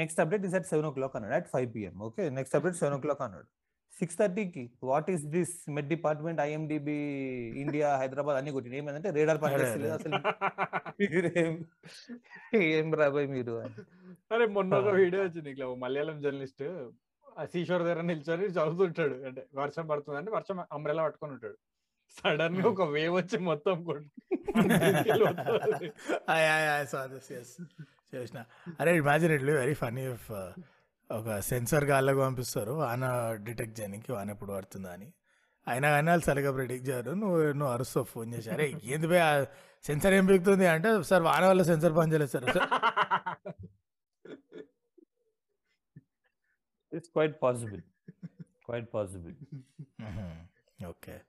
Next update is at seven o'clock అన్నాడు at five PM okay next update seven o'clock అన్నాడు. సిక్స్ థర్టీకి what is this? Met department IMDB India Hyderabad అన్ని కొట్టింది ఏమైందంటే రేడార్ పనిచేస్తలేదు అసలు. ఏం రాబోయ్ మీరు. అరే మొన్న ఒక వీడియో వచ్చింది ఇట్లా మలయాళం జర్నలిస్ట్ ఆ సీషోర్ దగ్గర నిల్చొని చదువుతుంటాడు. అంటే వర్షం పడుతుంది అంటే వర్షం అంబ్రెలా పట్టుకొని ఉంటాడు. సడన్గా ఒక వేవ్ వచ్చి మొత్తం కొట్టి. చేసిన. అరే imagine it very funny if ఒక సెన్సర్ గాల్లోకి పంపిస్తారు. వాన డిటెక్ట్ చేయడానికి వాన ఎప్పుడు పడుతుందా అని. అయినా కానీ వాళ్ళు సరిగా ప్రిడిక్ట్ చేయరు. నువ్వు నువ్వు అరుస్తావు ఫోన్ చేసి. అరే ఏంది పోయి సెన్సర్ ఏం పీకుతుంది అంటే సార్ వాన వల్ల సెన్సర్ పని చేయలేదు sir. It's quite possible quite possible okay.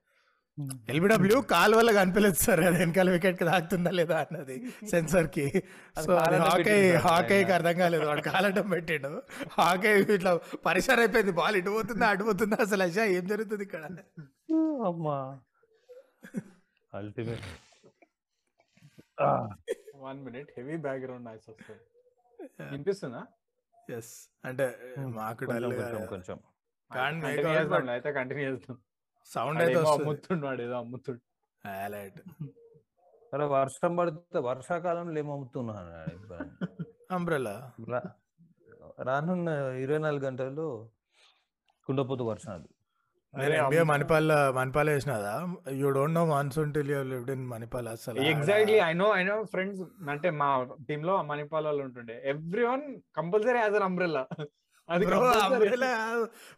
LBW call వల్ల కనిపించలేదు సార్. అది వెనకాల వికెట్కి తాకుతుందా లేదా అన్నది సెన్సర్కి సో హాకీ హాకీకి అర్థం కాలేదు. వాడు కాలటం పెట్టిండు. హాకీ ఇట్లా పరిసర అయిపోయింది. బాల్ ఇటు పోతుందా అటు పోతుందా? అసలు అయ్యా ఏం జరుగుతుంది ఇక్కడ? అమ్మా. Ultimate one minute heavy background noise వస్తుంది. వినిపిస్తుందా? ఎస్ అంటే మాకు డల్ కొంచెం కొంచెం. but- అయితే కంటిన్యూ చేస్తాం సౌండ్ అయితే వాడు ఏదో అమ్ముతుండు హైలైట్. సరే వర్షం పడితే వర్షాకాలంలో ఏం అమ్ముతున్నాను అంబ్రెలా రానున్న ఇరవై నాలుగు గంటల్లో కుండపోతు వర్షాలు నేను అరే ఎంబీఏ అమ్మ. Manipal Manipal వేసినదా? You don't know monsoon till you lived in Manipal అసలు exactly I know I know friends అంటే మా టీమ్లో మణిపాల్ వాళ్ళు ఉంటుండే. Everyone compulsory as an umbrella అది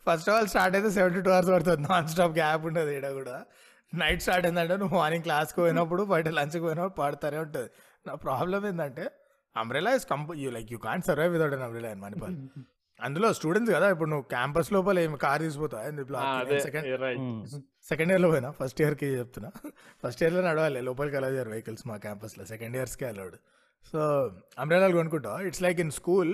ఫస్ట్ ఆఫ్ ఆల్ స్టార్ట్ అయితే సెవెంటీ టూ అవర్స్ పడుతుంది. నాన్ స్టాప్ గ్యాప్ ఉండదు ఇక్కడ కూడా. నైట్ స్టార్ట్ అయిందంటే నువ్వు మార్నింగ్ క్లాస్కి పోయినప్పుడు బయట లంచ్కి పోయినప్పుడు పాడుతూనే ఉంటుంది. నా ప్రాబ్లం ఏంటంటే అంబ్రెలా ఇస్ కంప you like you can't survive without an umbrella in Manipal అందులో స్టూడెంట్స్ కదా ఇప్పుడు నువ్వు క్యాంపస్ లోపల ఏమి కార్ అదే సెకండ్ రైట్ సెకండ్ ఇయర్లో పోయినా? ఫస్ట్ ఇయర్కి చెప్తున్నా. ఫస్ట్ ఇయర్లో నడవాలి లోపలికి అలౌ చేయరు వెహికల్స్ మా క్యాంపస్లో సెకండ్ ఇయర్స్కి అలౌడ్ సో అంబ్రెలాలు కొనుక్కుంటావు? ఇట్స్ లైక్ ఇన్ స్కూల్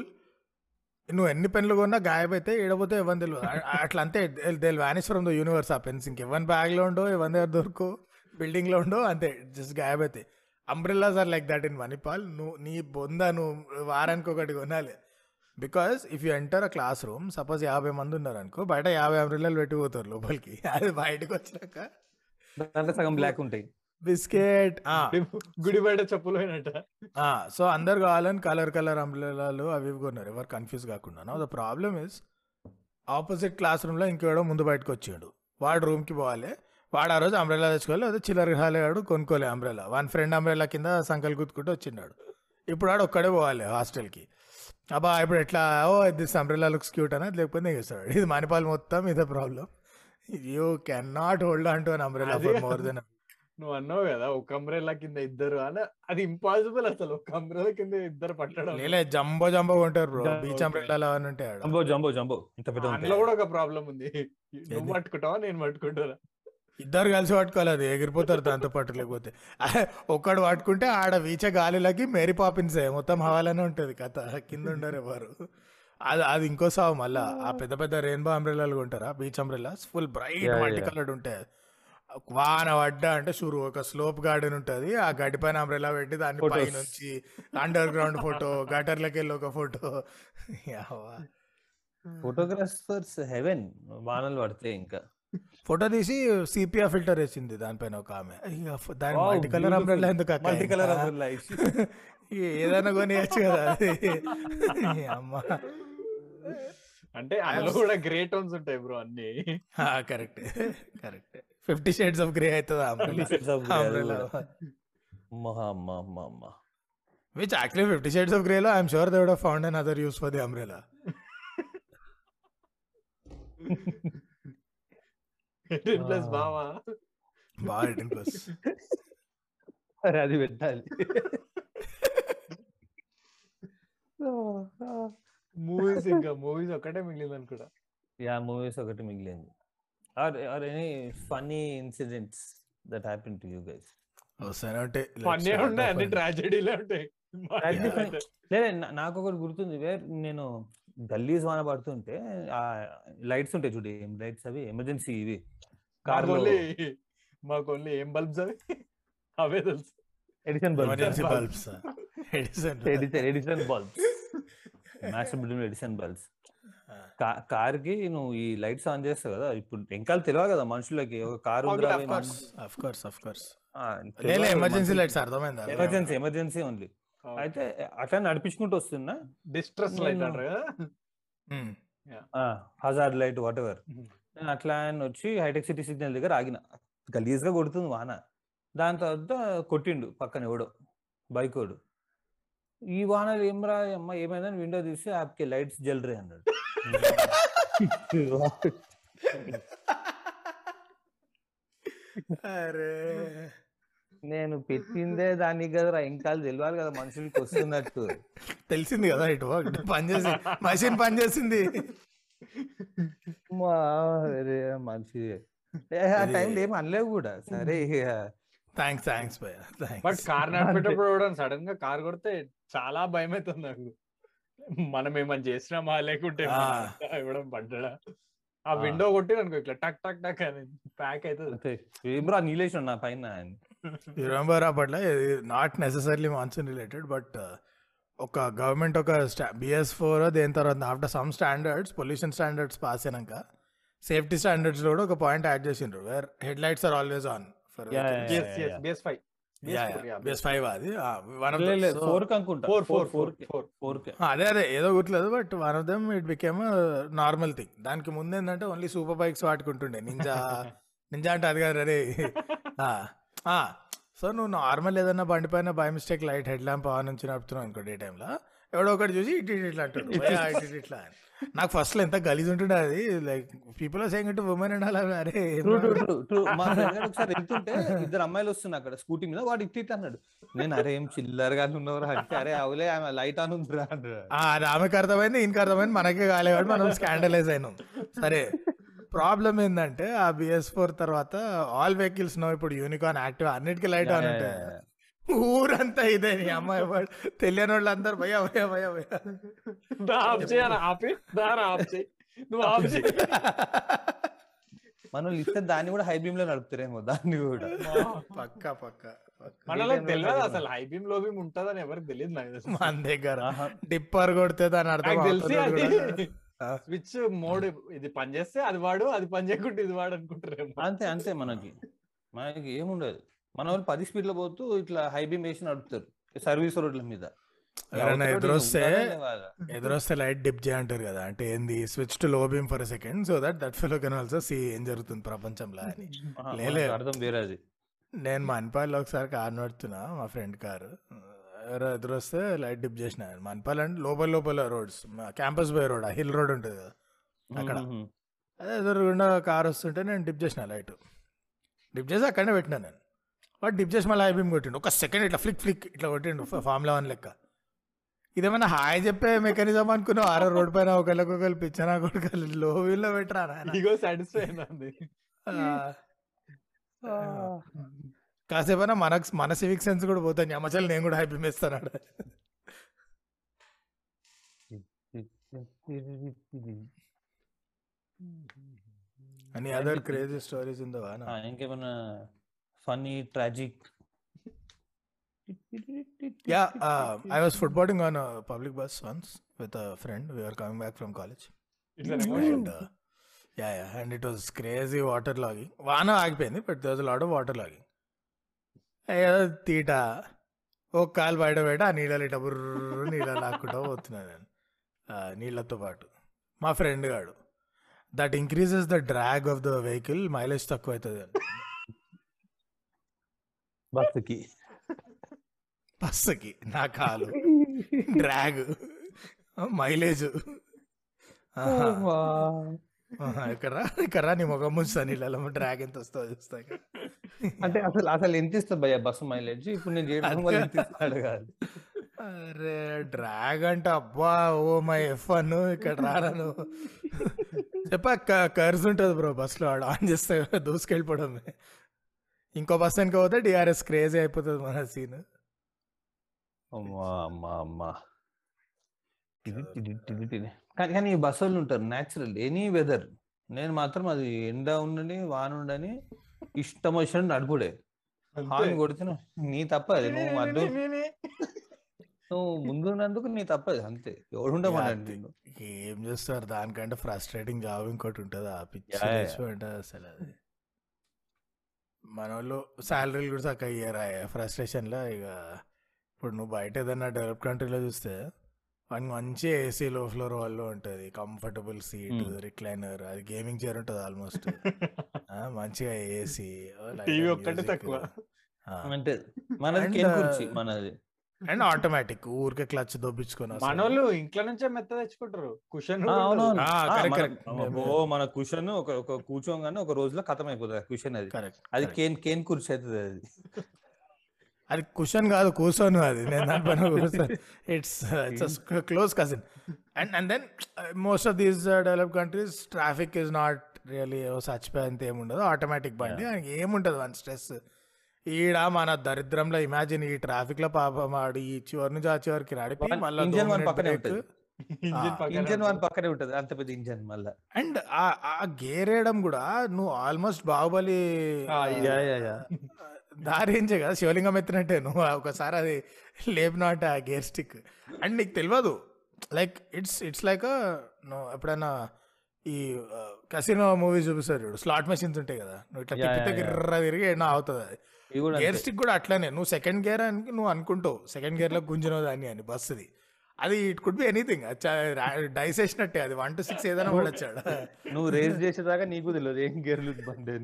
నువ్వు ఎన్ని పెన్లు కొన్నా గాయపోతే ఏడపోతే ఇవ్వని తెలియదు అట్లా అంతే they vanish from the universe ఆ పెన్స్. ఇంకెవరి బ్యాగ్లో ఉండో ఎవరి దగ్గర దొరుకు బిల్డింగ్లో ఉండో అంతే. Just గాయపోతే umbrellas are like that in Manipal నువ్వు నీ బొంద నువ్వు వారానికి ఒకటి కొనాలి. Because if you enter a classroom suppose యాభై మంది ఉన్నారు అనుకో బయట యాభై అంబ్రెల్లాలు పెట్టిపోతారు లోపలికి. అది బయటకు వచ్చినాక దాంట్లో సగం బ్లాక్ ఉంటాయి. బిస్కెట్. గుడి బయట చెప్పులు సో అందరు కావాలని కలర్ కలర్ అంబ్రెలాలు అవి ఇవి కొన్నారు. ఎవరు కన్ఫ్యూజ్ కాకుండా. The problem is opposite class రూమ్లో ఇంకెవడో ముందు బయటకు వచ్చిండు. వాడు రూమ్కి పోవాలి. వాడు ఆ రోజు అంబ్రెలా తెచ్చుకోవాలి. అదే చిల్లర హాలేవాడు కొనుక్కోలే అంబ్రెలా వన్ ఫ్రెండ్ అంబ్రెలా కింద సంకల్ గుర్తుకుంటూ వచ్చిండాడు. ఇప్పుడు వాడు ఒక్కడే పోవాలి హాస్టల్కి అబ్బా ఇప్పుడు ఎట్లా? Oh this umbrella looks cute అనేది లేకపోతే నెగిస్తాడు ఇది మణిపాల్ మొత్తం ఇదే problem you can not hold on to an umbrella more than నువ్వు అన్నావు కదా ఒక అంబ్రెల్లా కింద ఇద్దరు అని. అది ఇంపాసిబుల్ అసలు ఒక అంబ్రెల్లా కింద ఇద్దరు పట్టడం. లేలే జంబో జంబో ఉంటారు బ్రో. బీచ్. అంబ్రెల్లా అని ఉంటాయి ఆడ. Jumbo jumbo jumbo. ఇంత పెద్ద అందులో కూడా ఒక ప్రాబ్లం ఉంది. నువ్వు? పట్టుకుంటావా నేను పట్టుకుంటారా ఇద్దరు కలిసి పట్టుకోవాలి అది ఎగిరిపోతారు దాంతో పాటు లేకపోతే. ఒక్కడు పట్టుకుంటే ఆడ వీచే గాలిలకి మేరీ పాపిన్సే. మొత్తం హవాలనే ఉంటుంది కథ. కింద ఉండరు ఎవరు. అది అది ఇంకో సావు మళ్ళా. ఆ పెద్ద పెద్ద రెయిన్బో అంబ్రెల్లాలు ఉంటారా beach umbrellas full bright multi. Coloured ఉంటాయి. వాన పడ్డా అంటే షురు ఒక స్లోప్ గార్డెన్ ఉంటుంది. ఆ గడ్డి పైన అంబ్రెల్లా పెట్టి దాన్ని Photos. పైనుంచి అండర్ గ్రౌండ్ ఫోటో గటర్లకి వెళ్ళి ఒక ఫోటో ఫోటోగ్రాఫర్స్ హెవెన్ వానలు పడితే ఇంకా. ఫోటో తీసి సిపిఆ ఫిల్టర్ వేసింది దానిపైన ఒక ఆమె. దాని మల్టీ కలర్. అంబ్రెల్లా ఎందుకు మల్టీ కలర్ ఏదైనా కొనియచ్చు కదా అమ్మ. అంటే అందులో కూడా గ్రే టోన్స్ ఉంటాయి బ్రో అన్ని. Correct correct. Fifty shades of grey అవుతుంది. Which actually fifty shades of గ్రేలో I'm sure they would found another uses for the umbrella plus బావా? బాగా ఎయిటీన్ ప్లస్ అరే అది పెట్టాలి. మూవీస్ ఇంకా మూవీస్ ఒక్కటే మిగిలింది అనుకుంటా యా మూవీస్ ఒకటి మిగిలింది. Are are any funny incidents that happen to you guys వస్తానే ఉంటే ఫన్నీ ఉన్నాయి అన్ని ట్రాజెడీలే ఉంటాయి. Tragedy funny. లేదా నా- నాకు ఒకటి గుర్తుంది వేర్ నేను గల్లీస్ వాన పడుతుంటే ఆ లైట్స్ ఉంటాయి చూడు లైట్స్ అవి? ఎమర్జెన్సీ ఇవి. ఓన్లీ మాకు ఓన్లీ ఏం బల్బ్స్ అవి? అవే తెలుసు. Edition emergency bulbs bulbs Edison edition edition bulbs master bedroom edition bulbs కార్కి నువ్వు ఈ లైట్స్ ఆన్ చేస్తావు కదా ఇప్పుడు వెంకాల తెలియదు కదా మనుషులకి ఒక కారు ఎమర్జెన్సీ. లైట్స్ అర్థమైందా ఎమర్జెన్సీ ఎమర్జెన్సీ ఓన్లీ అయితే అట్లా నడిపించుకుంటూ వస్తున్నా. Distress light. Hazard light whatever. నేను అట్లా అని వచ్చి హైటెక్ సిటీ సిగ్నల్ దగ్గర ఆగిన. గలీజ్గా కొడుతుంది వాన. దాని తర్వాత కొట్టిండు పక్కన ఎవడో బైక్ వాడు ఈ వానలు ఏం రా అమ్మ ఏమైందని విండో తీసి ఆప్కి లైట్స్ జల్రే అన్నాడు. అరే. నేను పెట్టిందే దానికి కదరా ఇంకా తెలియాలి కదా మనుషులకి వస్తున్నట్టు. తెలిసింది కదా ఇటు ఇటు పని చేసి మషిన్ పని చేసింది. మా అరే మనిషి. ఏ, ఆ టైంలో ఏం అనలేవు కూడా. సరే థ్యాంక్స్ థ్యాంక్స్ భయ బట్ కార్ నడిపేటప్పుడు సడన్గా కార్ కొడితే చాలా భయం అవుతుంది నాకు. మనం ఏమని చేసినామా లేకుంటే ఆ. ఇవ్వడం పడ్డా? ఆ. విండో కొట్టి అనుకో ఇట్లా టక్ టక్ టక్ అని ప్యాక్ అవుతుంది అంతే. ఏం బ్రా నీలేసిన నా పైన? రిమెంబర్ అప్పట్లో not necessarily monsoon related but ఒక గవర్నమెంట్ ఒక బిఎస్ ఫోర్ దేని తర్వాత after some standards pollution standards pass అయినాక సేఫ్టీ స్టాండర్డ్స్లో కూడా ఒక పాయింట్ యాడ్ చేసిండ్రు where headlights are always on for BS five అది. అదే అదే ఏదో గుర్తులేదు but one of them it became normal thing. దానికి ముందు ఏంటంటే ఓన్లీ సూపర్ బైక్స్ వాడుకుంటుండే. నింజా నింజా అంటే అది కాదు అరే. సో నువ్వు నార్మల్ ఏదన్నా బండి పైన by mistake light head lamp on నుంచి నడుపుతున్నావు అనుకో డే టైంలో ఎవడో ఒకటి చూసి ఇటు ఇటు ఇట్లా అంటాడు. "భయ్యా, ఇటు ఇటు ఇట్లా నాకు ఫస్ట్లో ఎంత గలీజ్ ఉంటుండే అది like people are saying to women and అలా అరే ట్రూ ట్రూ ట్రూ ట్రూ మా ఫ్రెండ్ ఒకసారి వెళ్తుంటే ఇద్దరు అమ్మాయిలు వస్తున్నారు అక్కడ స్కూటీ మీద వాడు ఇట్టి అన్నాడు నేను అరే ఏం చిల్లర్గా ఉన్నవరా అంటే అరే అవలే ఆమె లైట్ ఆన్ ఉందిరా అన్నాడు. ఆమెకు అర్థమైంది ఈయనకి అర్థమైంది మనకే కాలేవాడు మనం స్కాండలైజ్ అయినాం. సరే ప్రాబ్లం ఏంటంటే ఆ బిఎస్ ఫోర్ తర్వాత ఆల్ వెహికల్స్ నో ఇప్పుడు యూనికాన్ యాక్టివ్ అన్నిటికీ లైట్ ఆన్ ఉంటాయి ఊరంతా ఇదే నీ అమ్మాయి వాడు. తెలియని వాళ్ళు అందరు భయ భయ భయ. భయ ఆఫ్ చేయరా ఆపి దారా ఆఫ్ చేయి. నువ్వు ఆఫ్ చేయి. మనం ఇస్తే దాన్ని కూడా హై బీమ్లో నడుపుతారేమో దాన్ని కూడా. పక్క పక్క పక్క. మనలో తెలియదు. అసలు హై బీమ్లో బీమ్ ఉంటదని ఎవరికి తెలియదు నాకు. మన దగ్గర. డిప్పర్ కొడితే దాని అర్థం తెలిసి అవుతుందో అది. స్విచ్ మోడ్ ఇది పని చేస్తే అది వాడు అది పని చేయకుంటే ఇది వాడు అనుకుంటారేమో. అంతే అంతే మనకి. మనకి ఏముండదు. మన వాళ్ళు పది స్పీడ్లో పోతూ ఇట్లా హై బీమ్ వేసి నడుపుతారు. సర్వీస్ రోడ్ల మీద. ఎవరైనా ఎదురొస్తే? ఎదురొస్తే లైట్ డిప్ చేయంటారు కదా. అంటే ఏంది? Switch to low beam for second so that that fellow can also see ఏం జరుగుతుంది ప్రపంచంలో అని. లేలే. మనకు అర్థం వేరే అది. నేను మన్పాల్లో ఒకసారి కార్ నడుపుతున్నా మా ఫ్రెండ్ కారు. ఎవరో ఎదురొస్తే లైట్ డిప్ చేసిన. మన్పాల్ అంటే లోపల లోపల roads. Campus by road hill road ఉంటుంది కదా అక్కడ. అదే ఎదురుగుండా కార్ వస్తుంటే నేను డిప్ చేసిన లైట్ డిప్ చేసి అక్కడనే పెట్టినా నేను. వాడు డిప్ చేసి మళ్ళీ ఐబీమ్ కొట్టిండు. ఒక సెకండ్ ఇట్లా ఫ్లిక్ ఫ్లిక్ ఇట్లా కొట్టిండు ఫామ్లో వన్ లెక్క. ఇదేమన్నా హాయ్ చెప్పే మెకానిజం అనుకున్నావు? ఆరో రోడ్ పైన ఒకళ్ళకి ఒకళ్ళు పిచ్చనా కొడుకలు లో వీల్లో పెట్టరా నాయన. ఇగో సాటిస్ఫై అయింది ఆ, కాసేపైనా మనకు మన సివిక్ సెన్స్ కూడా పోతాను అమ్మచల్ నేను కూడా హ్యాపీ ఇస్తాను అని అదర్ క్రేజీ స్టోరీస్ ఉందో ఆ, ఇంకేమైనా funny tragic yeah I was footballing on public bus once with a friend we are coming back from college and yeah yeah and it was crazy water logging వాన ఆగిపోయింది but there load of water logging ఏదో తీట ఓ కాలు బయట బయట ఆ నీళ్ళలో ఇట బుర్ర నీళ్ళ లాక్కుంటా పోతున్నాను నేను. నీళ్ళతో పాటు. మా ఫ్రెండ్ గాడు. That increases the drag of the vehicle mileage తక్కువ అవుతుంది బస్సుకి. బస్సుకి నా కాలు. డ్రాగ్. మైలేజ్. ఇక్కడ ఇక్కడ నీ ముఖం ముంచుతాను నీళ్ళలో డ్రాగ్ ఎంత వస్తుందో చూస్తా. అంటే అసలు అసలు ఎంత ఇస్తుంది భయ్య బస్సు మైలేజ్? ఇప్పుడు నేను చేయడం వల్ల ఎంత ఇస్తాడు కాదు. అరే డ్రాగ్ అంటే అబ్బా ఓ మై ఎఫ్ అన్ ఇక్కడ రాను చెప్పా కర్స్ ఉంటుంది బ్రో బస్సులో ఆడ ఆన్ చేస్తే దూసుకెళ్ళిపోవడమే. ఇంకో బస్ వెనక పోతే డిఆర్ఎస్ క్రేజీ అయిపోతుంది మన సీన్. అమ్మా అమ్మా అమ్మా. కానీ ఈ బస్సు వాళ్ళు ఉంటారు న్యాచురల్ ఎనీ వెదర్ నేను మాత్రం అది ఎండ ఉండని వాన ఉండని ఇష్టం వచ్చినట్టు నడుపుడే. హార్న్ కొడుతున్నా నీ తప్పది నువ్వు అడ్డు నువ్వు ముందున్నందుకు నీ తప్పది అంతే. ఎవడుండమనండి ఏం చేస్తారు? దానికంటే ఫ్రస్ట్రేటింగ్ జాబ్ ఇంకోటి ఉంటుంది. ఆ పిచ్చి అసలు అది. మన వాళ్ళు శాలరీలు కూడా చక్కగా ఇయ్యరా ఫ్రస్ట్రేషన్లో ఇక ఇప్పుడు నువ్వు బయట ఏదైనా డెవలప్ కంట్రీలో చూస్తే వానికి మంచి ఏసీ లో ఫ్లోర్ వాళ్ళు ఉంటుంది. Comfortable seat. రిక్లైనర్ అది గేమింగ్ చైర్ ఉంటుంది ఆల్మోస్ట్. మంచిగా ఏసీ టీవీ ఒక్కటే తక్కువ. అంటే మనది. అండ్ ఆటోమేటిక్ ఊరికే క్లచ్ దొబ్బించుకొని వస్తాడు. మనోళ్ళు ఇంట్లో నుంచే మెత్త తెచ్చుకుంటారు. కుషన్ మన- కుషన్ ఒక ఒక కూర్చోగానే ఒక రోజులో ఖతం అయిపోతుంది కుషన్ అది. కరెక్ట్ అది కేన్ కేన్ కుర్చీ అవుతుంది అది. అది కుషన్ కాదు కూర్చోను అది. నేను దానిపైన it's it's close cousin and and then most of these develop countries traffic is not really ఏవో చచ్చిపోయేంత ఏముండదు. ఆటోమేటిక్ బండి. ఏముంటుంది? One stress. ఈడ మన దరిద్రంలో ఇమాజిన్ ఈ ట్రాఫిక్లో పాపం ఆడు ఈ చివరి నుంచి ఆ చివరికి నడిపి engine one పక్కనే ఉంటది. Engine engine one. పక్కనే ఉంటది. అంత పెద్ద ఇంజన్ మళ్ళా. అండ్ ఆ గేర్ వేయడం కూడా నువ్వు ఆల్మోస్ట్ బాహుబలి దారించే కదా శివలింగం ఎత్తినట్టే నువ్వు. ఒకసారి అది లేపినట్ట ఆ గేర్ స్టిక్. అండ్ నీకు తెలియదు లైక్ ఇట్స్ ఇట్స్ లైక్ నువ్వు ఎప్పుడైనా ఈ కసినో మూవీ చూపిస్తారు చూడు. స్లాట్ మెషిన్స్ ఉంటాయి కదా. నువ్వు ఇట్లా తిప్పితే. గిర్ర తిరిగి ఎన్నో అవుతుంది అది. గేర్. స్టిక్ కూడా అట్లానే. నువ్వు సెకండ్ గేర్ అని నువ్వు అనుకుంటావు. సెకండ్ గేర్లో గుంజినో దాన్ని అని బస్సుది అది it could be anything dice వేసినట్టే అది. వన్ టు సిక్స్ ఏదైనా కూడా వచ్చాడు నువ్వు రేస్ చేసేదాకా నీకు తెలియదు. ఏం గేర్లు బండి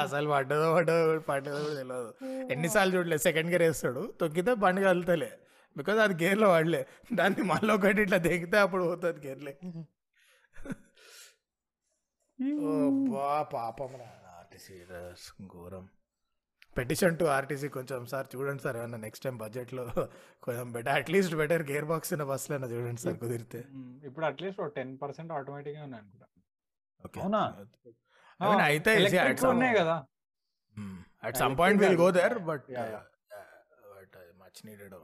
అసలు పడ్డదో పడ్డదో పడ్డదో కూడా తెలియదు. ఎన్నిసార్లు చూడలేదు. సెకండ్ గేర్ వేస్తాడు. తొక్కితే బండి కలుగుతలే బికాజ్ అది గేర్లో వాడలే దాన్ని మళ్ళీ ఒకటి ఇట్లా దిగితే అప్పుడు పోతుంది గేర్లే పాపం ఆర్టీసీ ఘోరం. పెటిషన్ టు ఆర్టీసీ కొంచెం సార్ చూడండి సార్ ఏమన్నా నెక్స్ట్ టైం బడ్జెట్లో కొంచెం better at least better gear box ఉన్న బస్సులో చూడండి సార్ కుదిరితే. ఇప్పుడు అట్లీస్ట్ టెన్ పర్సెంట్ ఆటోమేటిక్గా ఉన్నాయి అనుకుంటా. అవునా? అయితే ఉన్నాయి కదా. At some point will go there but. But much needed.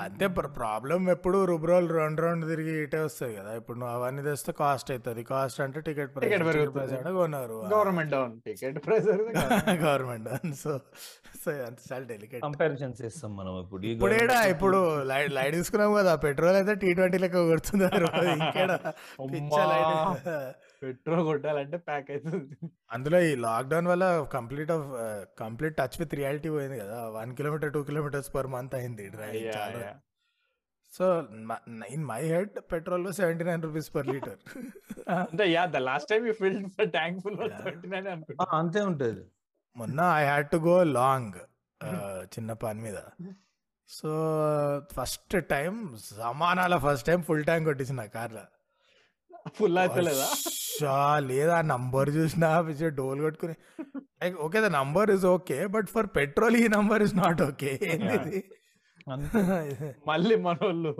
అంతే ప్రాబ్లం ఎప్పుడు రుబ్రోల్ రెండు రెండు తిరిగి ఇటే వస్తాయి కదా. ఇప్పుడు నువ్వు అవన్నీ తెస్తే కాస్ట్ అవుతుంది కాస్ట్ అంటే టికెట్. ప్రైస్. కొన్నారు. Government down. Ticket price government so so అంత చాలా డెలికేట్ కంపారిజన్స్ చేస్తాం మనం ఇప్పుడు. ఇప్పుడు ఏడా ఇప్పుడు లైట్ లైట్ తీసుకున్నాం కదా. పెట్రోల్ అయితే టీ ట్వంటీ లెక్క కొడుతున్నారు ఇంకేడా? పిచ్చ లైట్ పెట్రోల్ కొట్టాలంటే ప్యాక్ అవుతుంది అందులో ఈ లాక్డౌన్ వల్ల complete off complete touch with reality పోయింది కదా. One kilometre two kilometres per month అయింది yeah. So in my head petrol seventy nine rupees per litre. అంటే yeah the last time you filled tank full seventy nine ఆ, అనుకుంటా అంతే ఉంటది. మొన్న I had to go long చిన్న పని మీద. సో ఫస్ట్ టైం సమానాల ఫస్ట్ టైం ఫుల్ ట్యాంక్ కొట్టేసిన కార్లో. ఫుల్ అవుతలేదా షా లేదా నంబర్ చూసినా పిచ్చే డోల్ కొట్టుకుని. Like okay the number is okay but for petrol ఈ నంబర్ ఇస్ నాట్ ఓకే. మళ్ళీ మన వాళ్ళు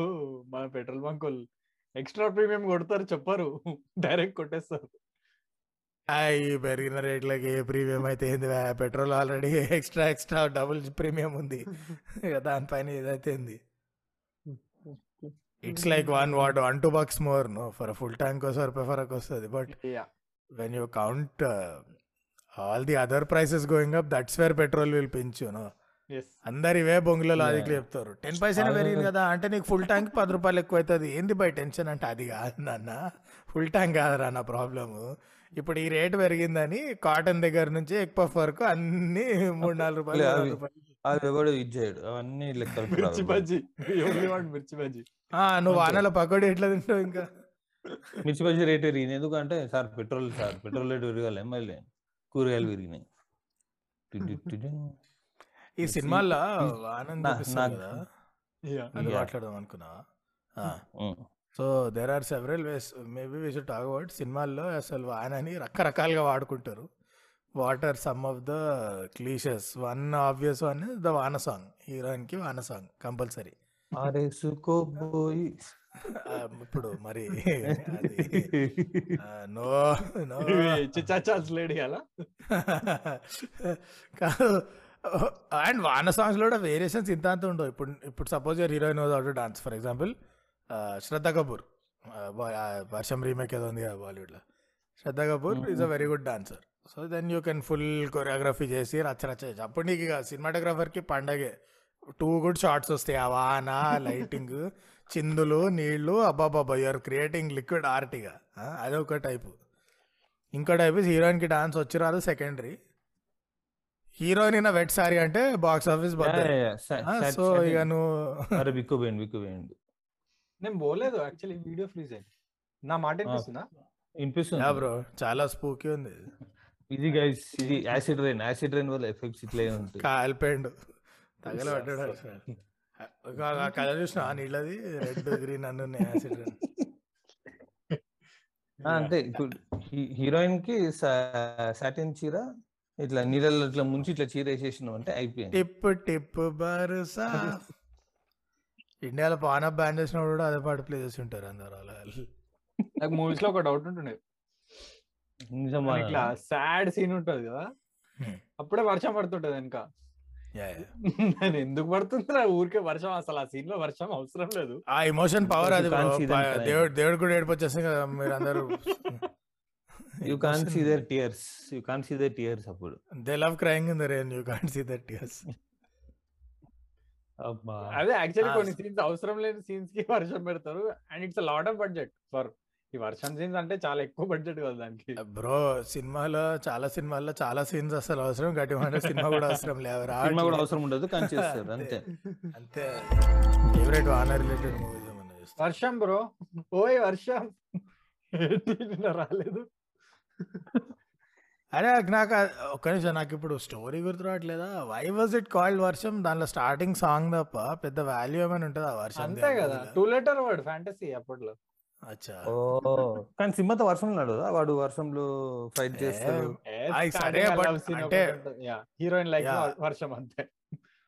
మన పెట్రోల్ బంక్ వాళ్ళు ఎక్స్ట్రా ప్రీమియం కొడతారు చెప్పరు. డైరెక్ట్ కొట్టేస్తారు. అయ్యి పెరిగిన రేట్లకి ఏ ప్రీమియం అయితే ఏంది petrol already extra extra double premium ఉంది. దానిపైన ఏదైతే ఏంది? It's like one what one two bucks more no for full tank వస్తారు ఫరక్ వస్తుంది but yeah when you count all the other prices going up that's where petrol will పెంచు no అందరు ఇవే బొంగులో లాజిక్లు చెప్తారు. టెన్ పైసనే పెరిగింది కదా అంటే నీకు ఫుల్ ట్యాంక్ పది రూపాయలు ఎక్కువ అవుతుంది ఏంది బై టెన్షన్ అంటే అది కాదు నాన్న. ఫుల్ ట్యాంక్ కాదురా నా ప్రాబ్లము ఇప్పుడు ఈ రేట్ పెరిగిందని కాటన్ దగ్గర నుంచి ఎక్కువ వరకు అన్ని మూడు నాలుగు రూపాయలు. అది ఎవడు ఇది చేయడు? అవన్నీ లెక్కలు మిర్చి బజ్జీ. ఓన్లీ మిర్చి బజ్జీ. నువ్వు వానలో పకోడీ ఎట్లా తింటావు ఇంకా? మిర్చి బజ్జీ రేట్ పెరిగింది. ఎందుకంటే sir petrol sir petrol rate పెరగాలి మళ్ళీ కూరగాయలు పెరిగినాయి. ఈ సినిమాల్లో ఆనంద్. మాట్లాడదాం అనుకున్నా. So there are several ways maybe we should talk about సినిమాల్లో అసలు వానని రకరకాలుగా వాడుకుంటారు. Water some of the cliches one obvious one the వాన సాంగ్ హీరోయిన్కి వాన సాంగ్ కంపల్సరీ ఆరేసుకోబోయి ఇప్పుడు మరి నో నో. చిచాచాల్స్ లేడీ అలా? కాదు అండ్ వాన సాంగ్స్లో కూడా వేరియేషన్స్ ఇంత అంత ఉండవు. ఇప్పుడు ఇప్పుడు suppose your heroine was out dance for example Shraddha Kapoor Varsham remake ఏదో ఉంది కదా బాలీవుడ్లో. Shraddha Kapoor is a very good dancer. So then you can full choreography చేసి రచ్చ రచ్చ చేసి. అప్పుడు నీకు ఇక సినిమాటోగ్రాఫర్కి పండగే. టూ గుడ్ షార్ట్స్ వస్తాయి. ఆ వాన లైటింగ్ చిందులు నీళ్ళు అబ్బాబాబా యూఆర్ క్రియేటింగ్ లిక్విడ్ ఆర్ట్ ఇక. ఆ, అదొక టైపు ఇంకో టైపు హీరోయిన్కి డాన్స్ వచ్చి రాదు secondary heroine in wet sari అంటే బాక్స్ ఆఫీస్ సో ఇక నువ్వు అరే బిక్కు పోయింది బిక్కు పోయింది నేను పోలేదు యాక్చువల్లీ వీడియో ఫ్రీజ్ అయింది. నా మాట వినిపిస్తుందా? వినిపిస్తుంది. యా బ్రో చాలా స్పూకీ ఉంది. ఇది గైస్ ఇది యాసిడ్ రైన్ యాసిడ్ రైన్ వల్ల ఎఫెక్ట్స్ ఇట్లా ఉంటాయి. కాలిపోయిండు. తగలబడ్డాడు కలర్ చూసిన నీళ్ళది రెడ్ గ్రీన్ అన్ని యాసిడ్ ఆ, అంటే ఇప్పుడు హీరోయిన్కి సాటిన్ చీర ఇట్లా నీళ్ళలో ఇట్లా ముంచి ఇట్లా చీర వేసేసినాం అంటే అయిపోయింది. టిప్ టిప్ బరుసా ఇండియాలో పాన్ అప్ బ్యాన్ చేసినప్పుడు కూడా అదే పాట ప్లే చేసి ఉంటారు అందరు అలా. నాకు మూవీస్లో ఒక డౌట్ ఉంటుండే. నిజమా? ఇట్లా సాడ్ సీన్ ఉంటది కదా. అప్పుడే వర్షం పడుతుంటది వెనక. yeah. నేను ఎందుకు పడుతుందిరా ఊరికే వర్షం అసలు ఆ సీన్లో వర్షం అవసరం లేదు. ఆ ఎమోషన్ పవర్ అది. దేవుడు దేవుడు కూడా ఏడుపు వచ్చేసింది కదా మీరు అందరూ you can see their tears you can see their tears అప్పుడు. They love crying in the rain you can't see that tears అబ్బా. అదే యాక్చువల్లీ కొన్ని సీన్స్ అవసరం లేని సీన్స్కి వర్షం పెడతారు. And it's lot of budget for ఈ వర్షం సీన్స్ అంటే చాలా ఎక్కువ బడ్జెట్ కదా దానికి. బ్రో సినిమాలో చాలా సినిమాల్లో చాలా సీన్స్ అసలు అవసరం. గట్టి మాట సినిమా కూడా అవసరం లేవు సినిమా కూడా అవసరం ఉండదు కానీ చేస్తారు అంతే. అంతే. ఫేవరెట్ వానర్ రిలేటెడ్ మూవీస్ వర్షం బ్రో. ఓయ్ వర్షం. రాలేదు? అరే నాకు ఆ- ఒక్క నిమిషం నాకు ఇప్పుడు స్టోరీ గుర్తు రావట్లేదా? వై వాజ్ ఇట్ కాల్డ్ వర్షం? దానిలో స్టార్టింగ్ సాంగ్ తప్ప పెద్ద వాల్యూ ఏమైనా ఉంటుందా వర్షం అంతే కదా. టూ లెటర్ వర్డ్ ఫ్యాంటసీ అప్పట్లో. ఓ. కానీ సినిమాతో వర్షంలో నడదా వాడు వర్షంలో ఫైట్ చేస్తాడు సరే, అంటే- హీరోయిన్ లైక్ Yeah. వర్షం అంతే.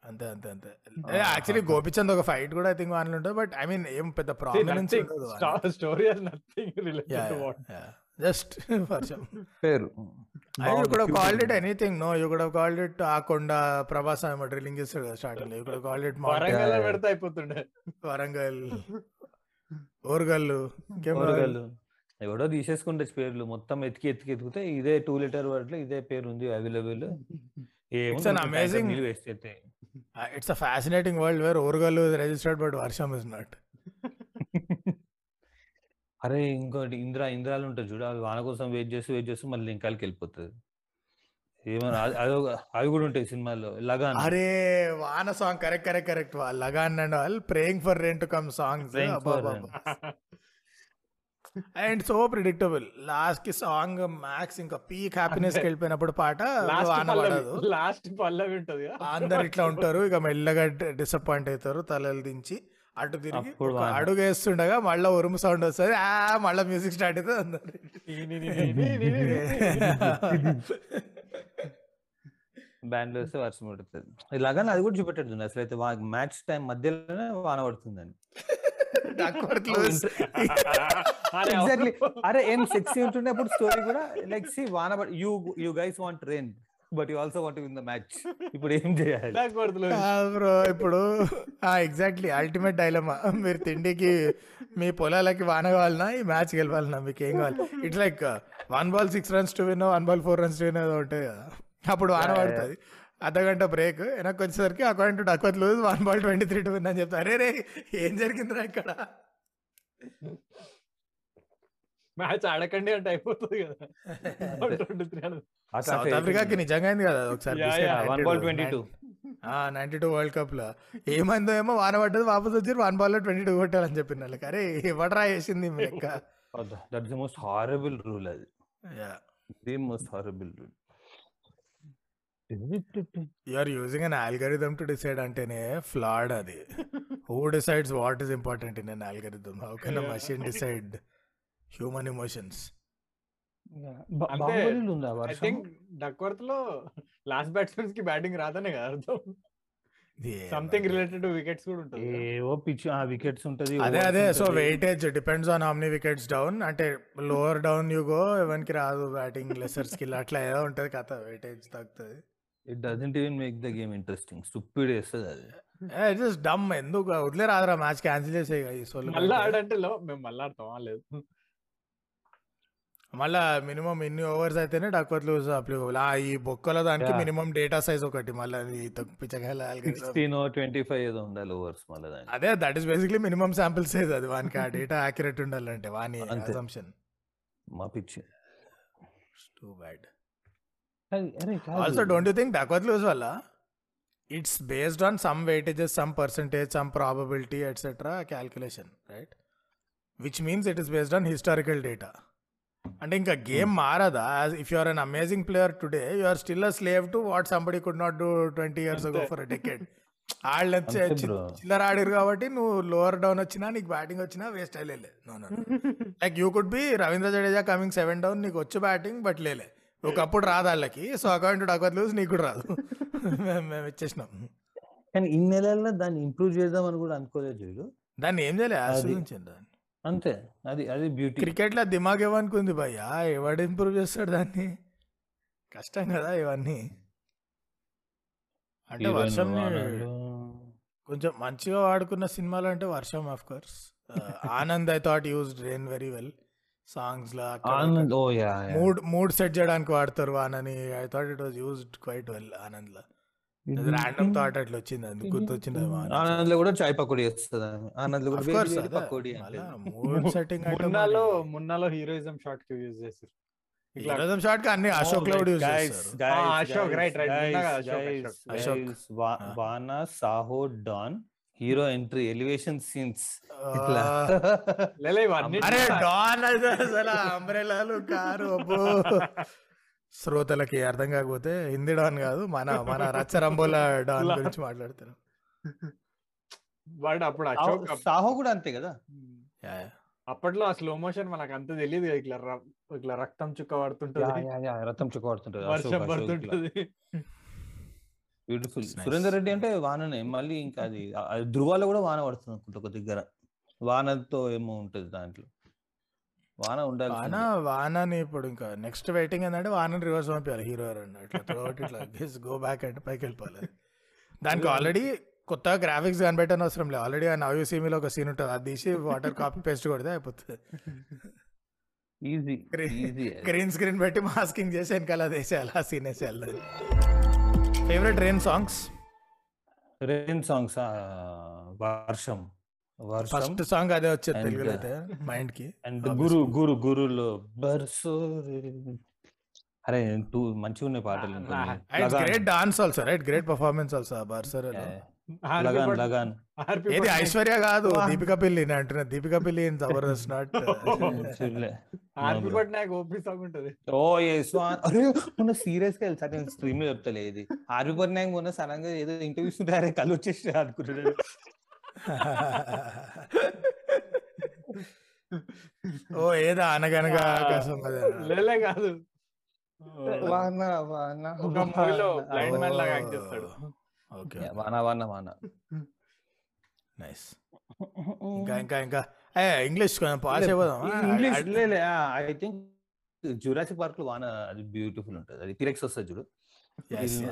అంతే అంతే అంతే. యాక్చువల్లీ గోపిచంద్ ఒక ఫైట్ కూడా ఐ థింక్ వానిలో ఉంటుంది బట్ ఐ మీన్ ఏం పెద్ద prominence story what. Just Varsham. పేరు. ఐ యూ కూడా called it anything no you కూడా కాల్డ్ ఇట్ ఆ కొండ ప్రభాస్ డ్రిల్లింగ్ చేస్తాడు స్టార్టింగ్ యూ కూడా కాల్డ్ ఇట్ వరంగల్ పెడితే అయిపోతుండే. వరంగల్. ఇంకేం కూరగాయలు ఎవడో తీసేసుకుంటే పేర్లు. మొత్తం ఎతికి ఎతికి ఎతికితే ఇదే టూ లీటర్ వర్డ్ ఇదే పేరు ఉంది అవైలబుల్ amazing- వేస్ట్ అయితే it's a fascinating world where Orugallu registered but Varsham is not అరే ఇంకోటి ఇంద్ర ఇంద్రాలు ఉంటుంది చూడు. అవి వాన కోసం వెయిట్ చేస్తూ వెయిట్ చేస్తూ మళ్ళీ ఇంకాలకి వెళ్ళిపోతుంది ఏమన్నా అవి కూడా ఉంటాయి సినిమాల్లో లగాన్ అరే వాన song correct correct correct Lagaan and all praying for rain to come songs. And so predictable లాస్ట్కి సాంగ్ మ్యాక్స్ ఇంకా పీక్ హ్యాపీనెస్కి వెళ్ళిపోయినప్పుడు పాట వాన పడదు లాస్ట్ పల్లవి ఉంటది. అందరు ఇట్లా ఉంటారు ఇక మెల్లగా డిసప్పాయింట్ అవుతారు తలలు దించి అటు తిరిగి. అడుగు వేస్తుండగా మళ్ళీ ఉరుము సౌండ్ వస్తుంది ఆ మళ్ళీ మ్యూజిక్ స్టార్ట్ అవుతుంది అందరు నీ, నీ, నీ, నీ, నీ, నీ, నీ, నీ. బ్యాండ్లో వస్తే వర్షం పడుతుంది. లగాన్ అది కూడా చూపెట్టాడు అసలు అయితే మ్యాచ్ టైం మధ్యలోనే వాన పడుతుందని. ఎగ్జాక్ట్లీ. అరే ఏం సెక్సీ ఉంటుండే అప్పుడు స్టోరీ కూడా లైక్ సి వాన you you guys want rain but you also want win the match ఇప్పుడు ఏం చేయాలి. బ్రో ఇప్పుడు ఎగ్జాక్ట్లీ అల్టిమేట్ డైలమా మీరు తిండికి మీ పొలాలకి వాన కావాలన్నా ఈ మ్యాచ్ గెలవాలన్నా మీకు ఏం కావాలి? It's like one ball six runs to win one ball four runs to win ఉంటుంది కదా. అప్పుడు వాన. పడుతుంది. అర్ధగంట బ్రేక్. వెనక్కి వచ్చేసరికి according to Duckworth Lewis one ball twenty three to win అని చెప్తారు. అరే రే ఏం జరిగిందిరా ఇక్కడ? మ్యాచ్ ఆడకండి అంటే అయిపోతుంది కదా. సౌత్ ఆఫ్రికాకి నిజంగా అయింది కదా ఒకసారి నైన్టీ టూ వరల్డ్ కప్లో. ఏమైందో ఏమో వాన పడ్డది వాపస్ వచ్చి వన్ బాల్లో ట్వంటీ టూ కొట్టాలని చెప్పిన వాళ్ళకి. అరే ఎవడరా వేసింది మీ లెక్క? That's the most horrible rule అది. The most horrible rule you are using an algorithm to decide అంటేనే ఫ్లాడ్ అది. Who decides what is important in an algorithm how can a machine decide human emotions డక్వర్త్లో last బ్యాట్స్మెన్స్కి batting రాదనే కదా అర్థం. Something related to wickets కూడా ఉంటుంది. ఏవో pitch ఆ వికెట్స్ ఉంటది అదే అదే. So. Weightage depends on how many wickets down అంటే లోవర్ డౌన్ యూ గో ఎవరికి రాదు బ్యాటింగ్ లెసర్ స్కిల్ అట్లా ఏదో ఉంటది కథ వెయిటేజ్ తగ్గుతుంది. It doesn't even make the game interesting stupid వేస్తుంది అది. ఇట్ ఇస్ డమ్ ఎందుకు? వదిలే రాదురా మ్యాచ్ క్యాన్సిల్ చేసే ఈ సోల్. మళ్ళా ఆడంటే లో మేము మళ్ళా ఆడతాం లేదు. మళ్ళా మినిమం ఇన్ని ఓవర్స్ అయితేనే డక్వత్ లూజ్ అప్లికబుల్ ఆ ఈ బొక్కల దానికి. మినిమం డేటా సైజ్ ఒకటి మళ్ళీ పిచ్చకాయల ట్వంటీ ఫైవ్ ఏదో ఉండాలి ఓవర్స్ మళ్ళీ అదే that is basically minimum sample size అది. వానికి ఆ డేటా యాక్యురేట్ ఉండాలంటే వాని. అసంప్షన్ మా పిచ్చి. టూ బ్యాడ్ అరే also don't you think Lewis వల్ల? It's based on some weightages some percentage some probability etcetera calculation right which means it is based on historical data అంటే ఇంకా game మారదా? If you are an amazing player today you are still a slave to what somebody could not do twenty years ago. For decade వాళ్ళు వచ్చి-. చిల్లర ఆడిరు కాబట్టి నువ్వు lower down వచ్చినా నీకు batting వచ్చినా waste అయ్యలేదు no no like you could be Ravindra Jadeja coming seven down నీకు వచ్చి బ్యాటింగ్ బట్ లేలే. ఒకప్పుడు రాదు వాళ్ళకి. సో అకౌంట్ లూజ్ నీకు కూడా రాదు. మేము మేము ఇచ్చేసినాం. కానీ ఇన్ని నెలల్లో దాన్ని ఇంప్రూవ్ చేద్దాం అని కూడా అనుకోలేదు వీడు దాన్ని ఏం చేయలే? అది- ఆస్వాదించండి దాన్ని. అంతే. అది అది బ్యూటీ క్రికెట్లో దిమాగ్ ఏమనుకుంది భయ్యా? ఎవడు ఇంప్రూవ్ చేస్తాడు దాన్ని? కష్టం కదా ఇవన్నీ. అంటే వర్షంని కొంచెం మంచిగా వాడుకున్న సినిమాలు అంటే వర్షం of course Anand I thought used rain very well songs law Anand oh yeah mood mood set చేయడానికి వాడతారు వానని. I thought it was used quite well ఆనంద్లో. Random thought అట్లా వచ్చింది అందుకు గుర్తొచ్చింది ఆనంద్లో కూడా చాయ్ పకోడీ వస్తుంది. ఆనంద్లో కూడా పకోడీ అంటే. మూడ్ సెట్టింగ్ అంటే మున్నాలో మున్నాలో హీరోయిజం షార్ట్కి యూజ్ ఇట్లా హీరోయిజం షాట్కి అన్ని అశోక్లో యూజ్ చేస్తారు. Ashok, Ashok. Ashok. Ah. వానా Saaho Don. Hero entry elevation scenes అంబ్రెలాలు car అబ్బో. శ్రోతలకి అర్థం కాకపోతే హిందీ డాన్ కాదు మన మన రచ్చరంబోల డాన్. గురించి మాట్లాడుతున్నాం వాడు అప్పుడు సాహో కూడా అంతే కదా? Yeah, yeah. అప్పట్లో ఆ స్లో మోషన్ మనకు అంత తెలియదు ఇట్లా ఇట్లా రక్తం చుక్క పడుతుంటది. రథం చుక్క పడుతుంటది. వర్షం పడుతుంటది. బ్యూటిఫుల్. సురేందర్ రెడ్డి అంటే వాననే. మళ్ళీ ఇంకా అది ధృవాలో కూడా వాన పడుతుంది అనుకుంటా ఒక దగ్గర వానతో ఏమో ఉంటది దాంట్లో. వాన ఉండాలి వాన వానని ఇప్పుడు ఇంకా నెక్స్ట్ వెయిటింగ్ ఏంటంటే వానని రివర్స్ పంపించాలి హీరో ఇట్లా గో బ్యాక్ అంటే పైకి వెళ్ళిపోవాలి. దానికి ఆల్రెడీ కొత్తగా గ్రాఫిక్స్ కనిపెట్టని అవసరం లేదు. ఆల్రెడీ ఆ నవ్యూ సీమీలో ఒక సీన్ ఉంటుంది. అది తీసి వాటర్ కాపీ పేస్ట్ కొడితే అయిపోతుంది. ఈజీ గ్రీన్ స్క్రీన్ పెట్టి మాస్కింగ్ చేసి వెనకాల అది వేసేయాలి. ఆ సీన్ వేసేయాలి favourite rain songs? Rain songs వర్షం. వర్షం ఫస్ట్ సాంగ్ అదే వచ్చేది తెలుగులో అయితే మైండ్కి అండ్ గురు గురు గురులో బర్సో అరే టూ మంచిగా ఉన్నాయి పాటలు. Great dance also right great performance also బర్సర్ Yeah. Lagaan Lagaan. ఏది ఐశ్వర్య కాదు దీపికా పిల్లి నేను అంటున్నా Deepika Pilli in Jabardasth not. Patnaik OP song ఉంటది. ఓ అరే మొన్న సీరియస్గా వెళ్తా నేను స్ట్రీమ్లో చెప్తలే ఇది. ఆర్వి పట్నాయక్ మొన్న సడన్గా ఏదో ఇంటర్వ్యూస్ ఉంటే అరే కళ్ళు వచ్చేసి అనుకుంటున్నాడు ఓ ఏదా అనగనగా లేలే కాదు. వాన వాన. ఒక మూవీలో వాన. బ్లైండ్ మ్యాన్ లాగా యాక్ట్ చేస్తాడు. ఓకే వాన వాన వాన. నైస్. ఇంకా ఇంకా ఇంకా. ఏ ఇంగ్లీష్ కొంచెం పాస్ అయిపోదాం ఐ థింక్ జురాసిక్ పార్క్లో వాన అది బ్యూటిఫుల్ ఉంటది. అది తిరెక్స్ వస్తుంది చూడు.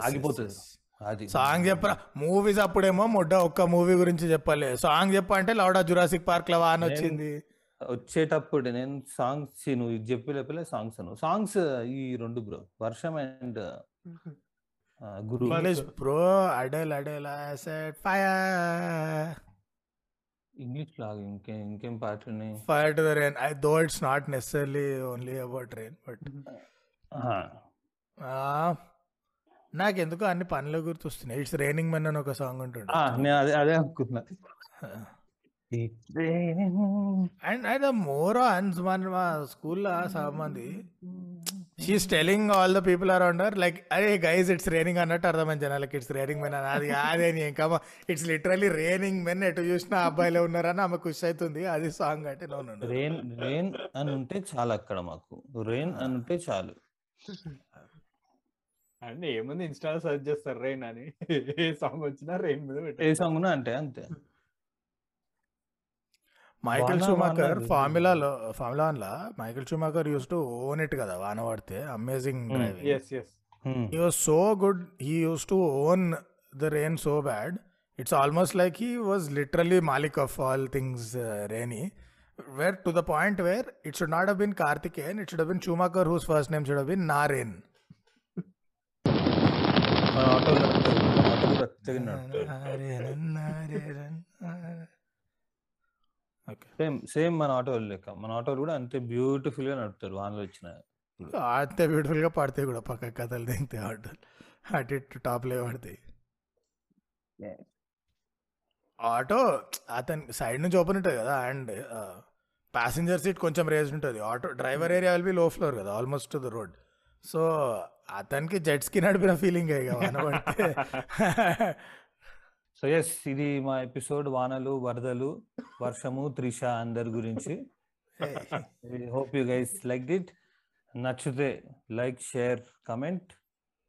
ఆగిపోతుంది. అది సాంగ్ చెప్పరా? మూవీస్ అప్పుడేమో ముడ్డ ఒక్క మూవీ గురించి చెప్పాలి. సాంగ్ చెప్ప అంటే లౌడా జురాసిక్ పార్క్లో వాన్ వచ్చింది. వచ్చేటప్పుడు నేను సాంగ్స్ నువ్వు ఇది చెప్పి లేపలే సాంగ్స్ అను సాంగ్స్ ఈ రెండు బ్రో. వర్షం and Guru English bro Adele Adele set fire English లాగా ఇంకేం ఇంకేం పాటలు ఉన్నాయి? Fire to the rain I though it's not necessary only about rain but నాకు ఎందుకు అన్ని పనులు గుర్తొస్తున్నాయి. ఇట్స్ రైనింగ్ మెన్ అని ఒక సాంగ్ నేను అదే అదే అనుకుంటున్నా. అండ్ అండ్ మోర్ అన్స్ మన మా స్కూల్లో చాలా మంది she's telling all the people around her like అరే గైజ్ ఇట్స్ రేనింగ్ అన్నట్టు అర్థమైంది జనాలకి. ఇట్స్ రేనింగ్ మెన్ అని అది కాదే నీ ఇంకా ఇట్స్ లిటరలీ రేనింగ్ మెన్ ఎటు చూసినా అబ్బాయిలే ఉన్నారని ఆమె ఖుషి అవుతుంది. అది సాంగ్ అంటే రెయిన్ రెయిన్ అని ఉంటే చాలు అక్కడ మాకు. రెయిన్ అని ఉంటే చాలు. అంటే ఏముంది ఇన్స్టాలో సర్చ్ చేస్తారు రెయిన్ అని. ఏ సాంగ్ వచ్చినా రెయిన్ మీద ఏ సాంగ్ ఉన్నా అంటే అంతే. మైకిల్ షూమాకర్ ఫార్ములాలో formula వన్లా Michael Schumacher used to own it కదా వాన పడితే amazing Hmm. Driving yes yes Hmm. he was so good he used to own the rain so bad it's almost like he was literally malik of all things uh, rainy where to the point where it should not have been karthikeyan it should have been schumacher whose same same మన ఆటోలు లెక్క. మన ఆటోలు కూడా అంతే బ్యూటిఫుల్గా నడుపుతారు. వానలు వచ్చిన అంతే బ్యూటిఫుల్గా పడతాయి కూడా పక్క కథలు దింతే ఆటోలు అటు ఇటు టాప్ లే పడతాయి ఆటో అతని సైడ్ నుంచి ఓపెన్ ఉంటుంది కదా అండ్ ప్యాసింజర్ సీట్ కొంచెం రేజ్ ఉంటుంది. Auto driver area will be low floor కదా almost to the road. So అతనికి జెట్స్కి నడిపిన ఫీలింగ్ ఇక వానబడితే సో ఎస్ ఇది మా ఎపిసోడ్ వానలు వరదలు వర్షము త్రిష అందరి గురించి. Hope you guys like this నచ్చితే లైక్ షేర్ కమెంట్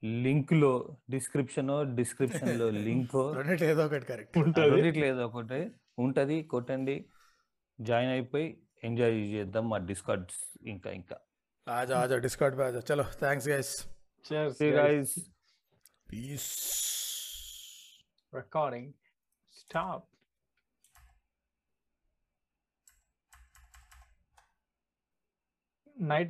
లింక్లో డిస్క్రిప్షన్ డిస్క్రిప్షన్లో లింక్ ఏదో ఒకటి కరెక్ట్ ఉంటది. ఏదో ఒకటి ఉంటది కొట్టండి జాయిన్ అయిపోయి ఎంజాయ్ చేద్దాం మా డిస్కార్డ్స్ ఇంకా ఇంకా. ఆజా ఆజా డిస్కౌంట్ పే ఆజా చలో thanks guys Cheers, See you guys. guys. Peace Recording. Stop. Night